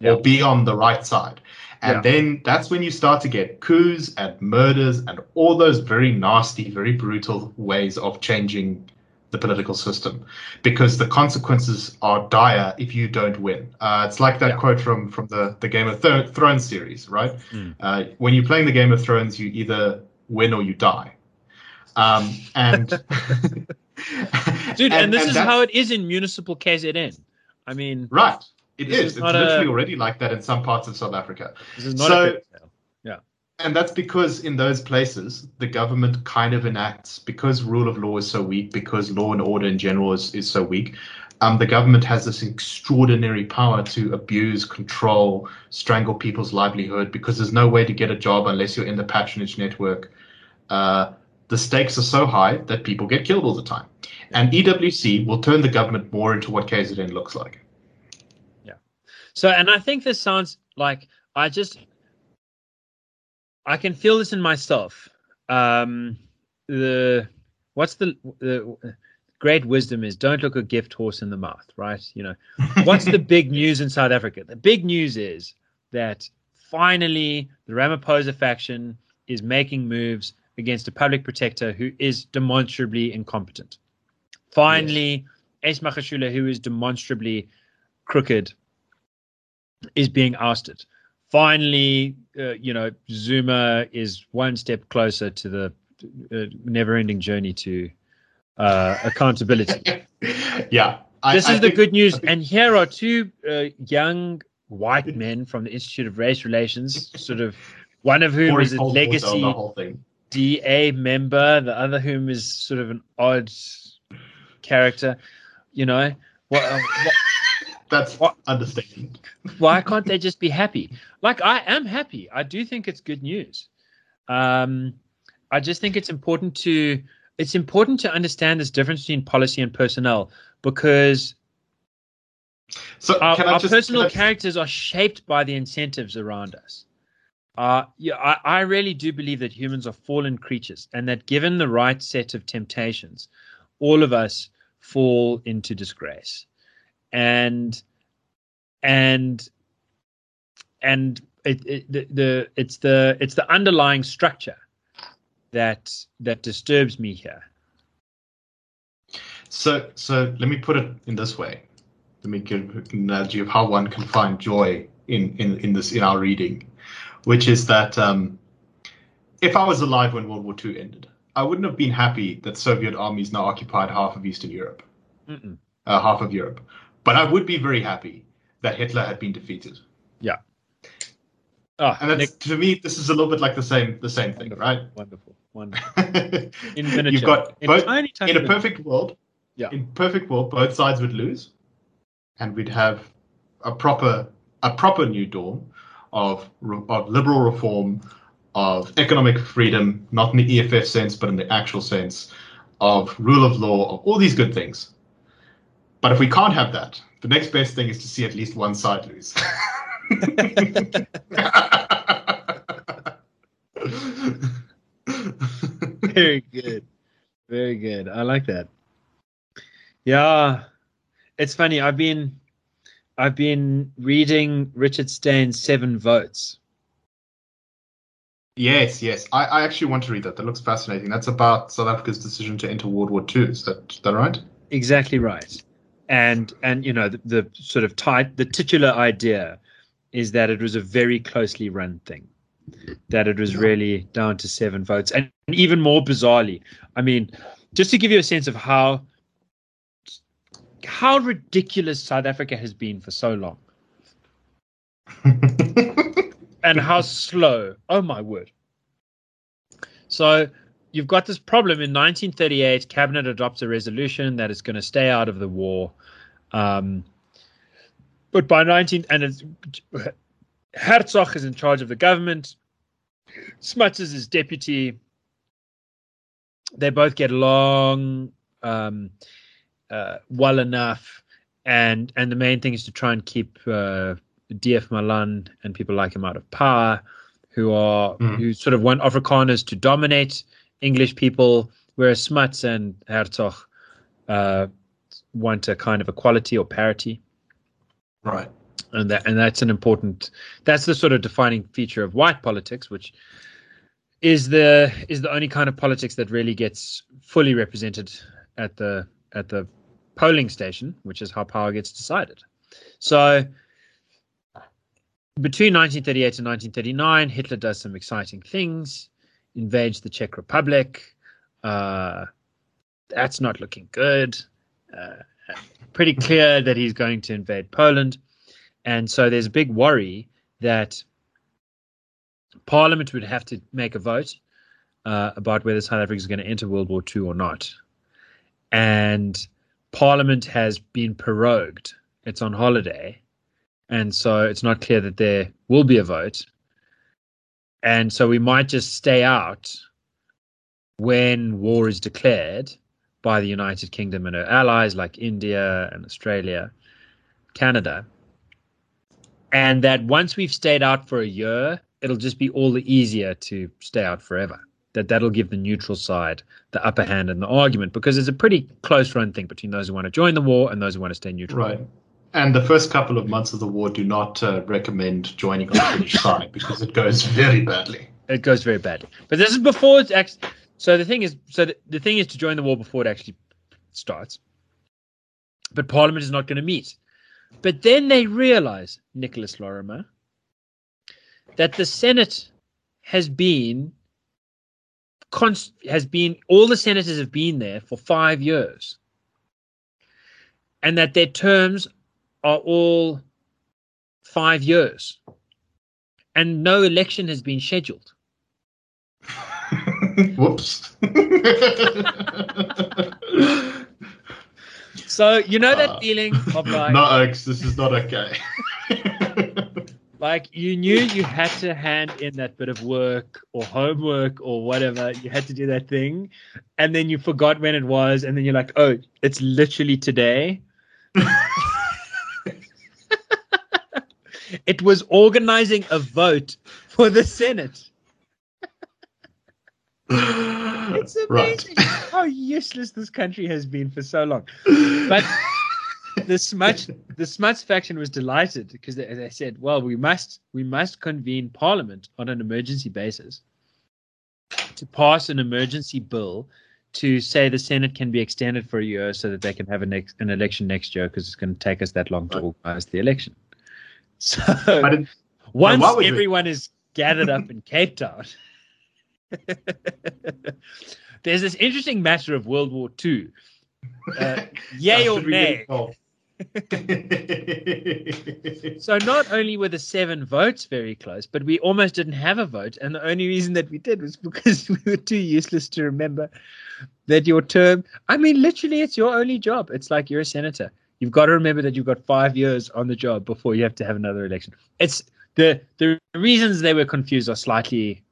or be on the right side. And yeah. then that's when you start to get coups and murders and all those very nasty, very brutal ways of changing the political system because the consequences are dire if you don't win. Uh, it's like that Yeah. quote from from the the Game of Thro- Thrones series, right? Mm. Uh, when you're playing the Game of Thrones, you either win or you die. Um, and Dude, and, this is how it is in municipal KZN. I mean, right. It is. It's not a- literally already like that in some parts of South Africa. this is not So- a. And that's because in those places, the government kind of enacts, because rule of law is so weak, because law and order in general is, is so weak, um, the government has this extraordinary power to abuse, control, strangle people's livelihood because there's no way to get a job unless you're in the patronage network. Uh, the stakes are so high that people get killed all the time. And EWC will turn the government more into what KZN looks like. Yeah. So, and I think this sounds like I just, I can feel this in myself. Um, the what's the the great wisdom is don't look a gift horse in the mouth, right? You know, what's the big news in South Africa? The big news is that finally the Ramaphosa faction is making moves against a public protector who is demonstrably incompetent. Finally, Ace Magashule, who is demonstrably crooked, is being ousted. Finally, uh, you know, Zuma is one step closer to the uh, never-ending journey to uh, accountability. yeah. I- this I is the good news. And here are two uh, young white men from the Institute of Race Relations, sort of one of whom is a legacy The whole thing. DA member, the other whom is sort of an odd character. You know, what, uh, what, That's What- understatement. why can't they just be happy? Like I am happy. I do think it's good news. Um, I just think it's important to it's important to understand this difference between policy and personnel because So our, can I our just personal I- characters are shaped by the incentives around us. Uh, yeah, I, I really do believe that humans are fallen creatures, and that given the right set of temptations, all of us fall into disgrace, and and and it, it, the, the it's the it's the underlying structure that that disturbs me here. So, so let me put it in this way. Let me give an analogy of how one can find joy in in, in this in our reading, which is that um, if I was alive when World War II ended, I wouldn't have been happy that Soviet armies now occupied half of Eastern Europe, uh, half of Europe, but I would be very happy that Hitler had been defeated. Oh, And that's, Nick, to me, this is a little bit like the same the same thing, right? wonderful, wonderful. In miniature, You've got in both, tiny, tiny in a perfect world, Yeah. in perfect world, both sides would lose, and we'd have a proper a proper new dawn of of liberal reform, of economic freedom, not in the EFF sense, but in the actual sense of rule of law, of all these good things. But if we can't have that, the next best thing is to see at least one side lose. Very good. Very good. I like that. Yeah. It's funny. I've been I've been reading Richard Steyn's Seven Votes. Yes, yes. I, I actually want to read that. That looks fascinating. That's about South Africa's decision to enter World War II. Is that, is that right? Exactly right. And and you know the, the sort of tight the titular idea is that it was a very closely run thing. That it was really down to seven votes. And even more bizarrely, I mean, just to give you a sense of how how ridiculous South Africa has been for so long. and how slow. Oh my word. So you've got this problem in 1938. Cabinet adopts a resolution that is going to stay out of the war. Um, but by 19 and it's, Hertzog is in charge of the government. Smuts is his deputy. They both get along um, uh, well enough, and and the main thing is to try and keep uh, DF Malan and people like him out of power, who are Mm. who sort of want Afrikaners to dominate English people, whereas Smuts and Hertzog uh, want a kind of equality or parity, right. and that and that's an important that's the sort of defining feature of white politics, which is the is the only kind of politics that really gets fully represented at the at the polling station, which is how power gets decided. So between 1938 and 1939, Hitler does some exciting things, invades the Czech Republic. Uh, that's not looking good. Uh, pretty clear that he's going to invade Poland. And so there's a big worry that Parliament would have to make a vote uh, about whether South Africa is going to enter World War II or not. And Parliament has been prorogued, it's on holiday. And so it's not clear that there will be a vote. And so we might just stay out when war is declared by the United Kingdom and her allies like India and Australia, Canada. And that once we've stayed out for a year, it'll just be all the easier to stay out forever. That that'll give the neutral side the upper hand in the argument because it's a pretty close run thing between those who want to join the war and those who want to stay neutral. Right. And the first couple of months of the war do not uh, recommend joining on the British side because it goes very badly. It goes very badly. But this is before it's actually. So the thing is, so the, the thing is to join the war before it actually starts. But Parliament is not going to meet. But then they realize, Nicholas Lorimer, that the Senate has been const- has been all the senators have been there for five years, and that their terms are all five years, and no election has been scheduled. Whoops. So you know that Uh, feeling of like, no, Oaks, this is not okay. like you knew you had to hand in that bit of work or homework or whatever. You had to do that thing, and then you forgot when it was, and then you're like, oh, it's literally today. It was organizing a vote for the Senate. It's amazing how useless this country has been for so long. But the Smuts the Smuts faction was delighted because they, they said, "Well, we must we must convene Parliament on an emergency basis to pass an emergency bill to say the Senate can be extended for a year so that they can have a next an election next year because it's going to take us that long to Right. organize the election." So it, once we- everyone is gathered up in Cape Town, there's this interesting matter of World War II. Uh, yay or should we get nay? So not only were the seven votes very close, but we almost didn't have a vote, and the only reason that we did was because we were too useless to remember that your term. I mean, literally, it's your only job. It's like you're a senator. You've got to remember that you've got five years on the job before you have to have another election. It's the the reasons they were confused are slightly.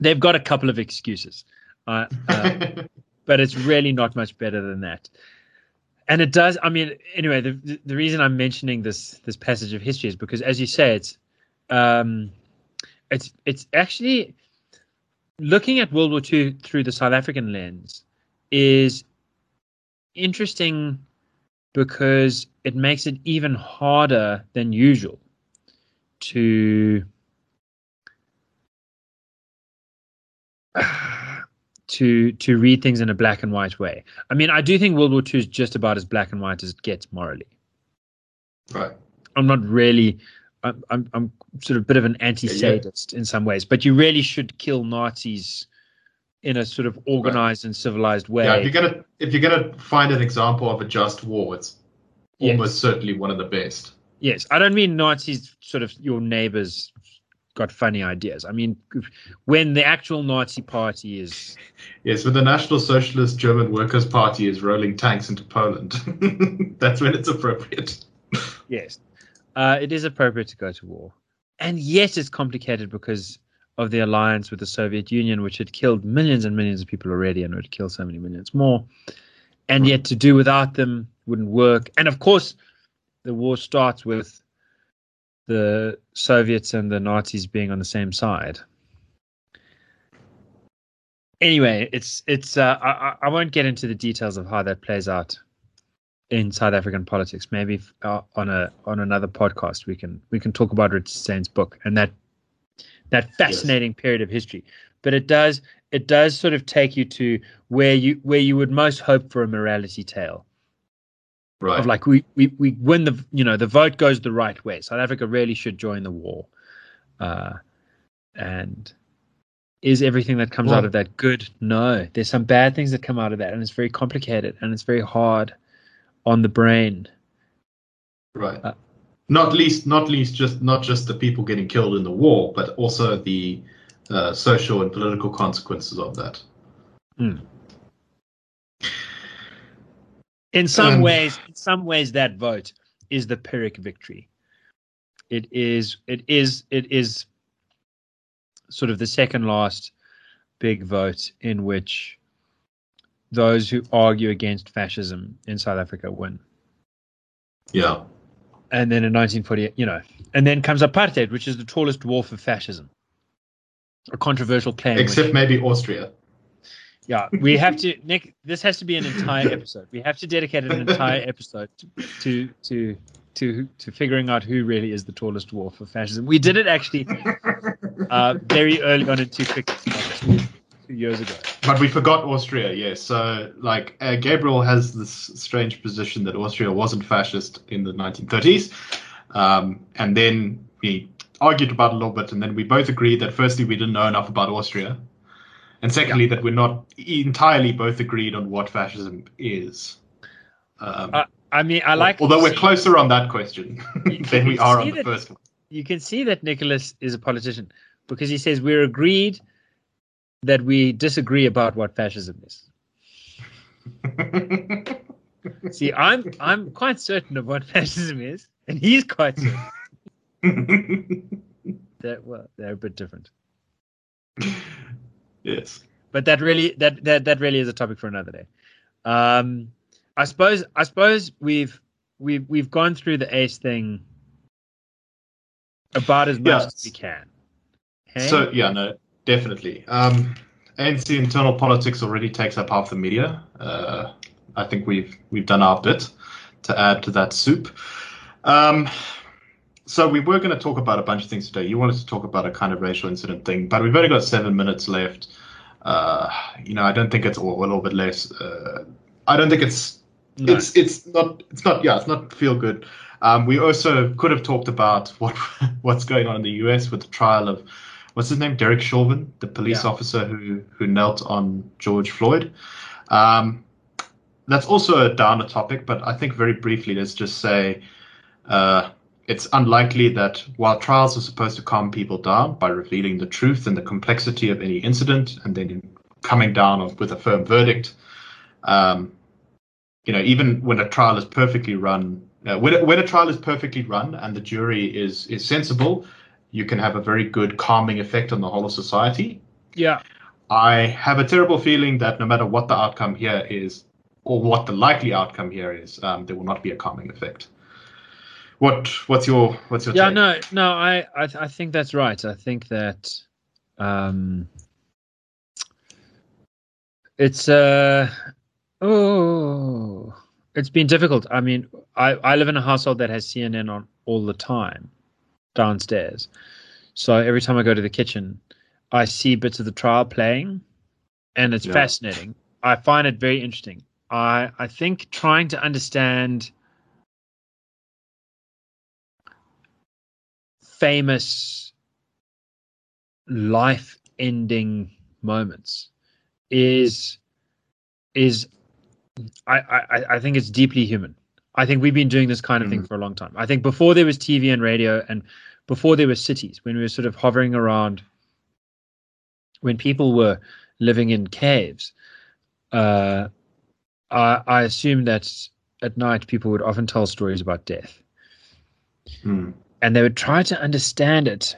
They've got a couple of excuses, uh, uh, but it's really not much better than that and it does i mean anyway the, the reason i'm mentioning this this passage of history is because as you say it's um it's it's actually looking at world war ii through the south african lens is interesting because it makes it even harder than usual to to to read things in a black and white way. I mean, I do think World War II is just about as black and white as it gets morally. right. I'm not really. I'm I'm, I'm sort of a bit of an anti-sadist in some ways, but you really should kill Nazis in a sort of organized and civilized way. Yeah, if you're gonna if you're gonna find an example of a just war, it's Yes. almost certainly one of the best. Yes, I don't mean Nazis, sort of your neighbors got funny ideas. I mean, when the actual Nazi party is Yes, when the National Socialist German Workers' Party is rolling tanks into Poland, that's when it's appropriate. Yes, uh, it is appropriate to go to war, and yet it's complicated because of the alliance with the Soviet Union, which had killed millions and millions of people already, and would kill so many millions more. And yet, to do without them wouldn't work. And of course, the war starts with the Soviets and the Nazis being on the same side. Anyway, it's it's. Uh, I I- won't get into the details of how that plays out in South African politics. Maybe uh, on a on another podcast we can we can talk about Richard Steyn's book and that that fascinating period of history. But it does it does sort of take you to where you where you would most hope for a morality tale Right. of like we, we we win the you know the vote goes the right way. South Africa really should join the war, uh, and is everything that comes out of that good? No, there's some bad things that come out of that, and it's very complicated and it's very hard on the brain. right. uh, not least, not least, just not just the people getting killed in the war, but also the uh, social and political consequences of that. In some Um, ways, in some ways, that vote is the Pyrrhic victory. It is. It is. It is sort of the second last big vote in which those who argue against fascism in South Africa win. Yeah. And then in 1948, you know, and then comes apartheid, which is the tallest dwarf of fascism. A controversial claim. which- Except maybe Austria. yeah, we have to, Nick. This has to be an entire episode. We have to dedicate an entire episode to to to to figuring out who really is the tallest dwarf of fascism. We did it actually uh, very early on in two crickets, like two, two years ago. But we forgot Austria, yes. So, like, uh, Gabriel has this strange position that Austria wasn't fascist in the 1930s. Um, and then we argued about it a little bit, and then we both agreed that firstly, we didn't know enough about Austria. And secondly, that we're not entirely both agreed on what fascism is. Um, Uh, I mean, I like. although we're closer on that question than we are see on the that- first one. You can see that Nicholas is a politician because he says we're agreed that we disagree about what fascism is. See, I'm I'm quite certain of what fascism is, and he's quite certain. that well they're a bit different yes. but that really that that that really is a topic for another day um i suppose i suppose we've we've we've gone through the ace thing about as much Yeah. as we can? So yeah, no, definitely. Um, ANC internal politics already takes up half the media. Uh, I think we've we've done our bit to add to that soup. Um, so we were going to talk about a bunch of things today. You wanted to talk about a kind of racial incident thing, but we've only got seven minutes left. Uh, you know, I don't think it's or a little bit less. Uh, I don't think it's No. it's it's not it's not yeah it's not feel good. Um, we also could have talked about what what's going on in the U.S. with the trial of what's his name Derek Chauvin, the police Yeah. officer who who knelt on George Floyd. Um, that's also a downer topic, but I think very briefly let's just say uh, it's unlikely that while trials are supposed to calm people down by revealing the truth and the complexity of any incident and then coming down with a firm verdict. Um, you know, even when a trial is perfectly run, uh, when, a, when a trial is perfectly run and the jury is is sensible, you can have a very good calming effect on the whole of society. yeah I have a terrible feeling that no matter what the outcome here is, or what the likely outcome here is, um, there will not be a calming effect. What what's your what's your yeah take? no no i I, I think that's right i think that um it's uh oh it's been difficult i mean i i live in a household that has cnn on all the time downstairs so every time i go to the kitchen i see bits of the trial playing and it's Yeah. fascinating i find it very interesting i i think trying to understand famous life ending moments is is I, I I think it's deeply human. I think we've been doing this kind of thing Mhm. for a long time. I think before there was TV and radio and before there were cities, when we were sort of hovering around when people were living in caves, uh, I, I assume that at night people would often tell stories about death Hmm. and they would try to understand it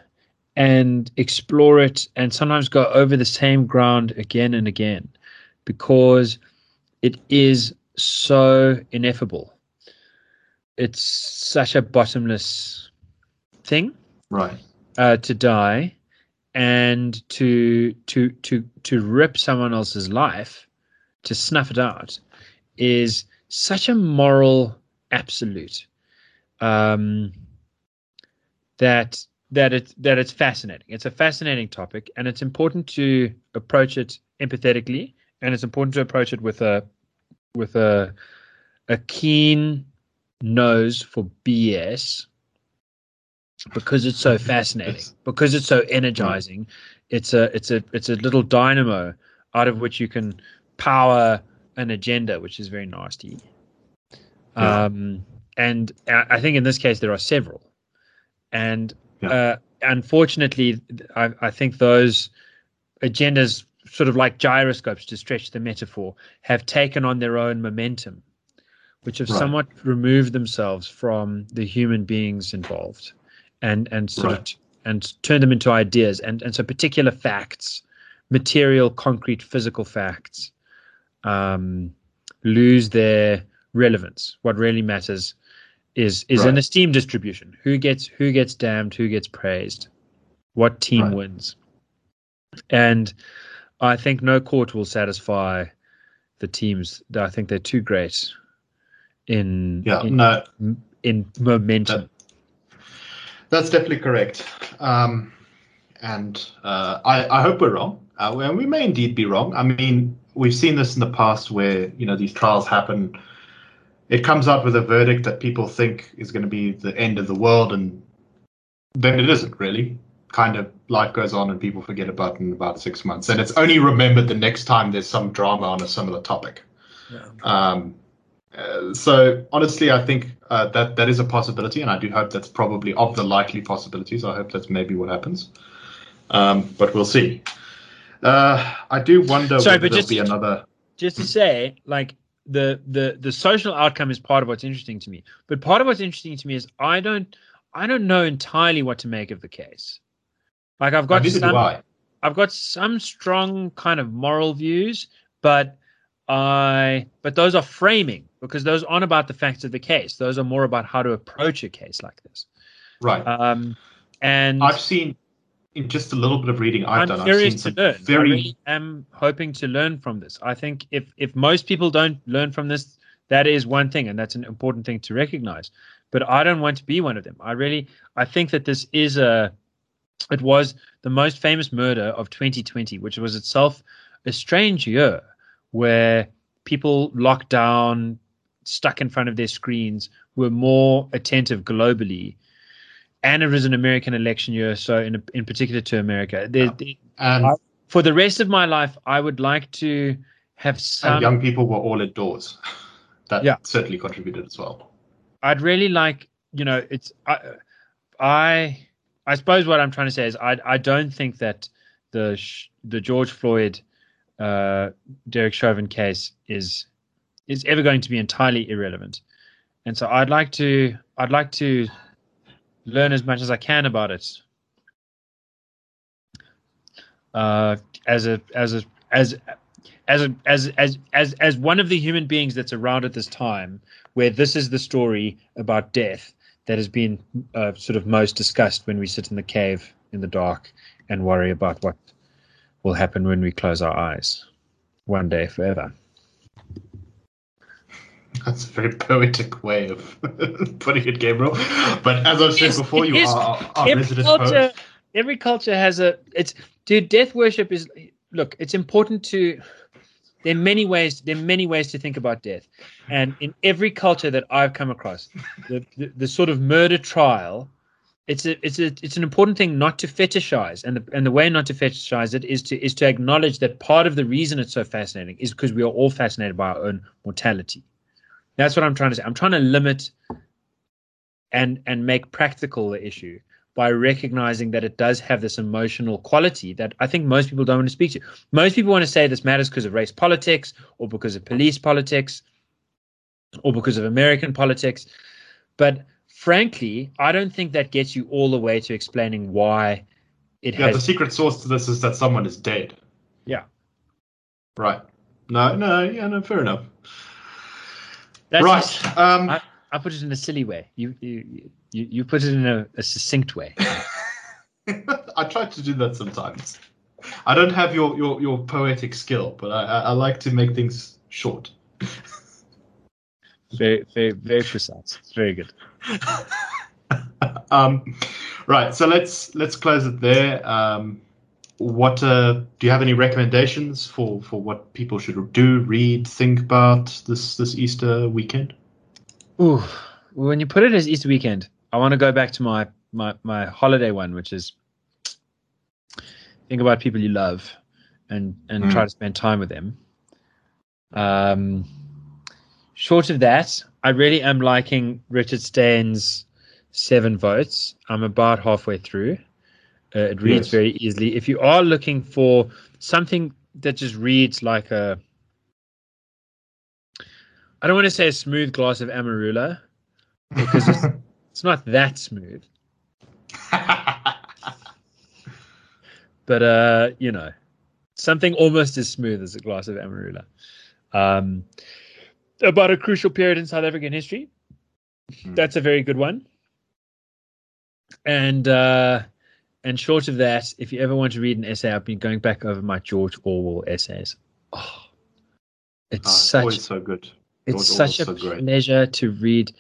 and explore it and sometimes go over the same ground again and again because it is so ineffable it's such a bottomless thing Right. uh, to die and to to to to rip someone else's life to snuff it out is such a moral absolute um, that that it that it's fascinating. It's a fascinating topic, and it's important to approach it empathetically, and it's important to approach it with a with a a keen nose for BS because it's so fascinating, It's- because it's so energizing. It's a it's a it's a little dynamo out of which you can power an agenda, which is very nasty. Yeah. Um, and I think in this case there are several, and Yeah. uh, unfortunately, I, I think those agendas, sort of like gyroscopes, to stretch the metaphor, have taken on their own momentum, which have Right. somewhat removed themselves from the human beings involved, and and sort of Right. t- and turned them into ideas, and and so particular facts, material, concrete, physical facts, um, lose their relevance. What really matters is is an esteem distribution. Who gets who gets damned, who gets praised, what team Right. wins. And I think no court will satisfy the teams. I think they're too great in Yeah, in, no, in momentum. That's definitely correct. Um, and uh, I, I hope we're wrong. Uh, and we may indeed be wrong. I mean, we've seen this in the past where, you know, these trials happen. It comes out with a verdict that people think is going to be the end of the world, and then it isn't really. Kind of life goes on and people forget about it in about six months. And it's only remembered the next time there's some drama on a similar topic. Yeah. Um, uh, so honestly, I think uh, that that is a possibility, and I do hope that's probably of the likely possibilities. I hope that's maybe what happens, um, but we'll see. Uh, I do wonder Sorry, whether but there'll just- be another. just to say, like the the the social outcome is part of what's interesting to me. But part of what's interesting to me is I don't I don't know entirely what to make of the case. Like I've got some. I've got some strong kind of moral views, but I but those are framing because those aren't about the facts of the case. Those are more about how to approach a case like this. Right. Um, and I've seen in just a little bit of reading I've I'm done. I've curious seen to some learn. I very really am hoping to learn from this. I think if if most people don't learn from this, that is one thing, and that's an important thing to recognize. But I don't want to be one of them. I really, I think that this is a, it was the most famous murder of 2020, which was itself a strange year where people locked down, stuck in front of their screens, were more attentive globally. And it was an American election year, so in in particular to America, there, Yeah. there- and, I- for the rest of my life, I would like to have and some. young people were all indoors. That Yeah. certainly contributed as well. I'd really like, you know, it's I, I, I suppose what I'm trying to say is I, I don't think that the the George Floyd, uh, Derek Chauvin case is is ever going to be entirely irrelevant, and so I'd like to I'd like to learn as much as I can about it. Uh, as a as a as as a as as as as one of the human beings that's around at this time where this is the story about death that has been uh, sort of most discussed when we sit in the cave in the dark and worry about what will happen when we close our eyes one day forever. That's a very poetic way of putting it, Gabriel. But as I've said before, you is. are our every resident culture, poet. every culture has a it's dude. Death worship is look. It's important to. There are many ways. There are many ways to think about death, and in every culture that I've come across, the the, the sort of murder trial. It's a it's a it's an important thing not to fetishize, and the and the way not to fetishize it is to is to acknowledge that part of the reason it's so fascinating is because we are all fascinated by our own mortality. That's what I'm trying to say. I'm trying to limit and and make practical the issue by recognizing that it does have this emotional quality that I think most people don't want to speak to. Most people want to say this matters because of race politics or because of police politics or because of American politics. But frankly, I don't think that gets you all the way to explaining why it Yeah, the secret source to this is that someone is dead. Yeah. Right. No, no, yeah, no, fair enough. That's right. just- um, I, I put it in a silly way. You you you, you put it in a, a succinct way. I try to do that sometimes. I don't have your, your, your poetic skill, but I, I, I like to make things short. Very very very precise. It's very good. um, right, so let's let's close it there. Um, what uh, do you have any recommendations for, for what people should do, read, think about this this Easter weekend? Ooh, when you put it as Easter weekend, I want to go back to my my my holiday one, which is think about people you love and and Mm. try to spend time with them. Um, short of that, I really am liking Richard Steyn's Seven Votes. I'm about halfway through. Uh, it reads Yes. very easily. If you are looking for something that just reads like a, I don't want to say a smooth glass of Amarula because it's, it's not that smooth, but uh, you know, something almost as smooth as a glass of Amarula. Um, about a crucial period in South African history. Hmm. That's a very good one. And uh, and short of that, if you ever want to read an essay, I've been going back over my George Orwell essays. Oh, it's Ah, such so good. it's George such a so great. pleasure to read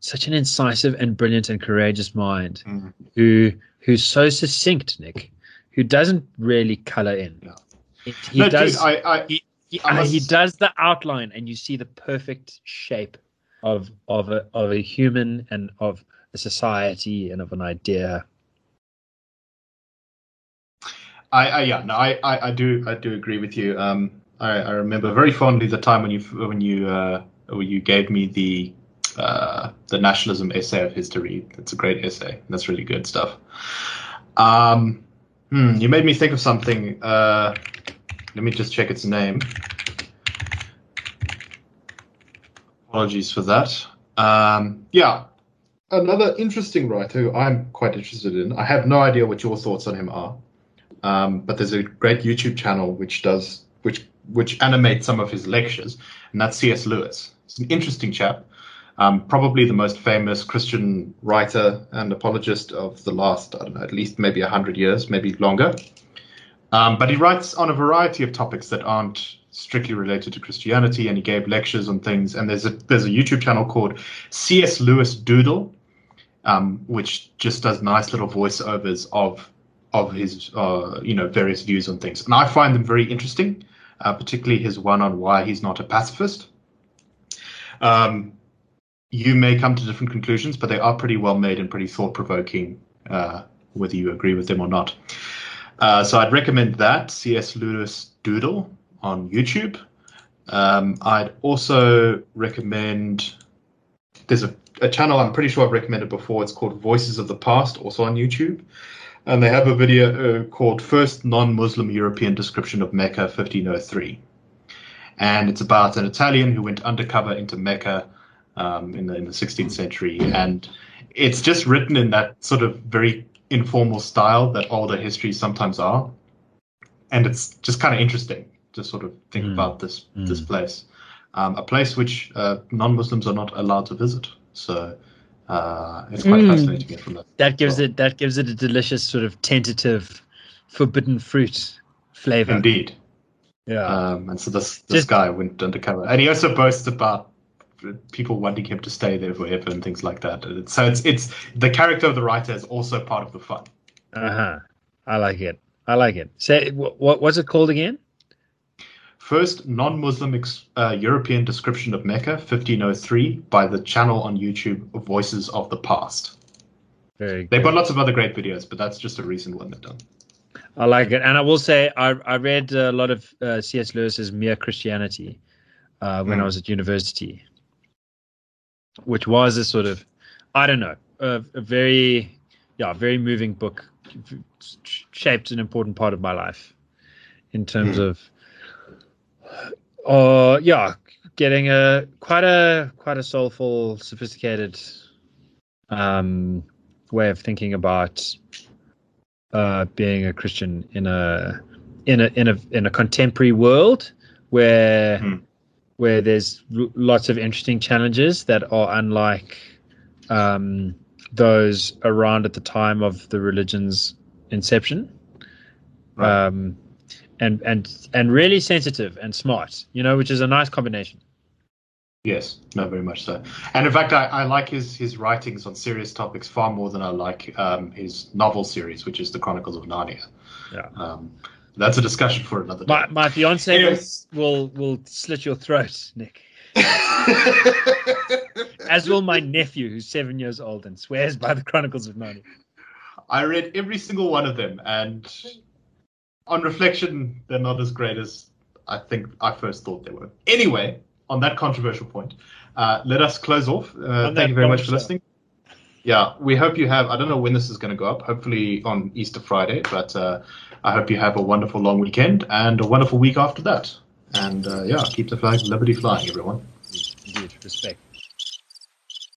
such an incisive and brilliant and courageous mind Mm. who who's so succinct, Nick, who doesn't really color in. Yeah. It- he no, does. dude, I, I, he, he, I uh, he does the outline, and you see the perfect shape of of a of a human and of a society and of an idea. I, I yeah, no, I, I, I do, I do agree with you. Um, I, I remember very fondly the time when you, when you, uh, when you gave me the, uh, the nationalism essay of his to read. That's a great essay. That's really good stuff. Um, hmm, you made me think of something. Uh, let me just check its name. Apologies for that. Um, yeah, another interesting writer who I'm quite interested in. I have no idea what your thoughts on him are. Um, but there's a great YouTube channel which does which which animates some of his lectures, and that's C.S. Lewis. He's an interesting chap, um, probably the most famous Christian writer and apologist of the last I don't know at least maybe hundred years, maybe longer. Um, but he writes on a variety of topics that aren't strictly related to Christianity, and he gave lectures on things. And there's a there's a YouTube channel called C.S. Lewis Doodle, um, which just does nice little voiceovers of of his uh, you know various views on things, and I find them very interesting, uh, particularly his one on why he's not a pacifist. Um, you may come to different conclusions, but they are pretty well made and pretty thought provoking, uh, whether you agree with them or not. Uh, so I'd recommend that C.S. Lewis Doodle on YouTube. Um, I'd also recommend there's a, a channel I'm pretty sure I've recommended before. It's called Voices of the Past, also on YouTube and they have a video uh, called First Non-Muslim European Description of Mecca 1503. And it's about an Italian who went undercover into Mecca um, in, the, in the 16th century. And it's just written in that sort of very informal style that older histories sometimes are. And it's just kind of interesting to sort of think Mm. about this, this Mm. place. Um, a place which uh, non-Muslims are not allowed to visit. So uh, it's quite Mm. fascinating from that. That gives Well- it that gives it a delicious sort of tentative, forbidden fruit flavor. Indeed. Yeah. Um, and so this this Just- guy went undercover, and he also boasts about people wanting him to stay there forever and things like that. So it's it's the character of the writer is also part of the fun. Uh huh. I like it. I like it. Say what? What was it called again? First non-Muslim ex, uh, European description of Mecca, 1503, by the channel on YouTube Voices of the Past. Very. They've got lots of other great videos, but that's just a recent one they've done. I like it, and I will say I I read a lot of uh, C.S. Lewis's Mere Christianity uh, when I Mm. was at university, which was a sort of I don't know a, a very yeah very moving book, shaped an important part of my life in terms Mm. of uh yeah getting a quite a quite a soulful sophisticated um way of thinking about uh, being a Christian in a in a in a in a contemporary world where Hmm. Where there's lots of interesting challenges that are unlike um, those around at the time of the religion's inception. Right. Um, and and and really sensitive and smart, you know, which is a nice combination. Yes, no, very much so. And in fact, I, I like his his writings on serious topics far more than I like um, his novel series, which is the Chronicles of Narnia. Yeah. Um, that's a discussion for another day. My my fiance Anyways. will, will will slit your throat, Nick. As will my nephew, who's seven years old and swears by the Chronicles of Narnia. I read every single one of them, and on reflection, they're not as great as I think I first thought they were. Anyway, on that controversial point, uh, let us close off. Uh, thank you very much for bombshell. listening. Yeah, we hope you have. I don't know when this is going to go up. Hopefully on Easter Friday, but uh, I hope you have a wonderful long weekend and a wonderful week after that. And uh, yeah, keep the flag of liberty flying, everyone. Indeed, respect.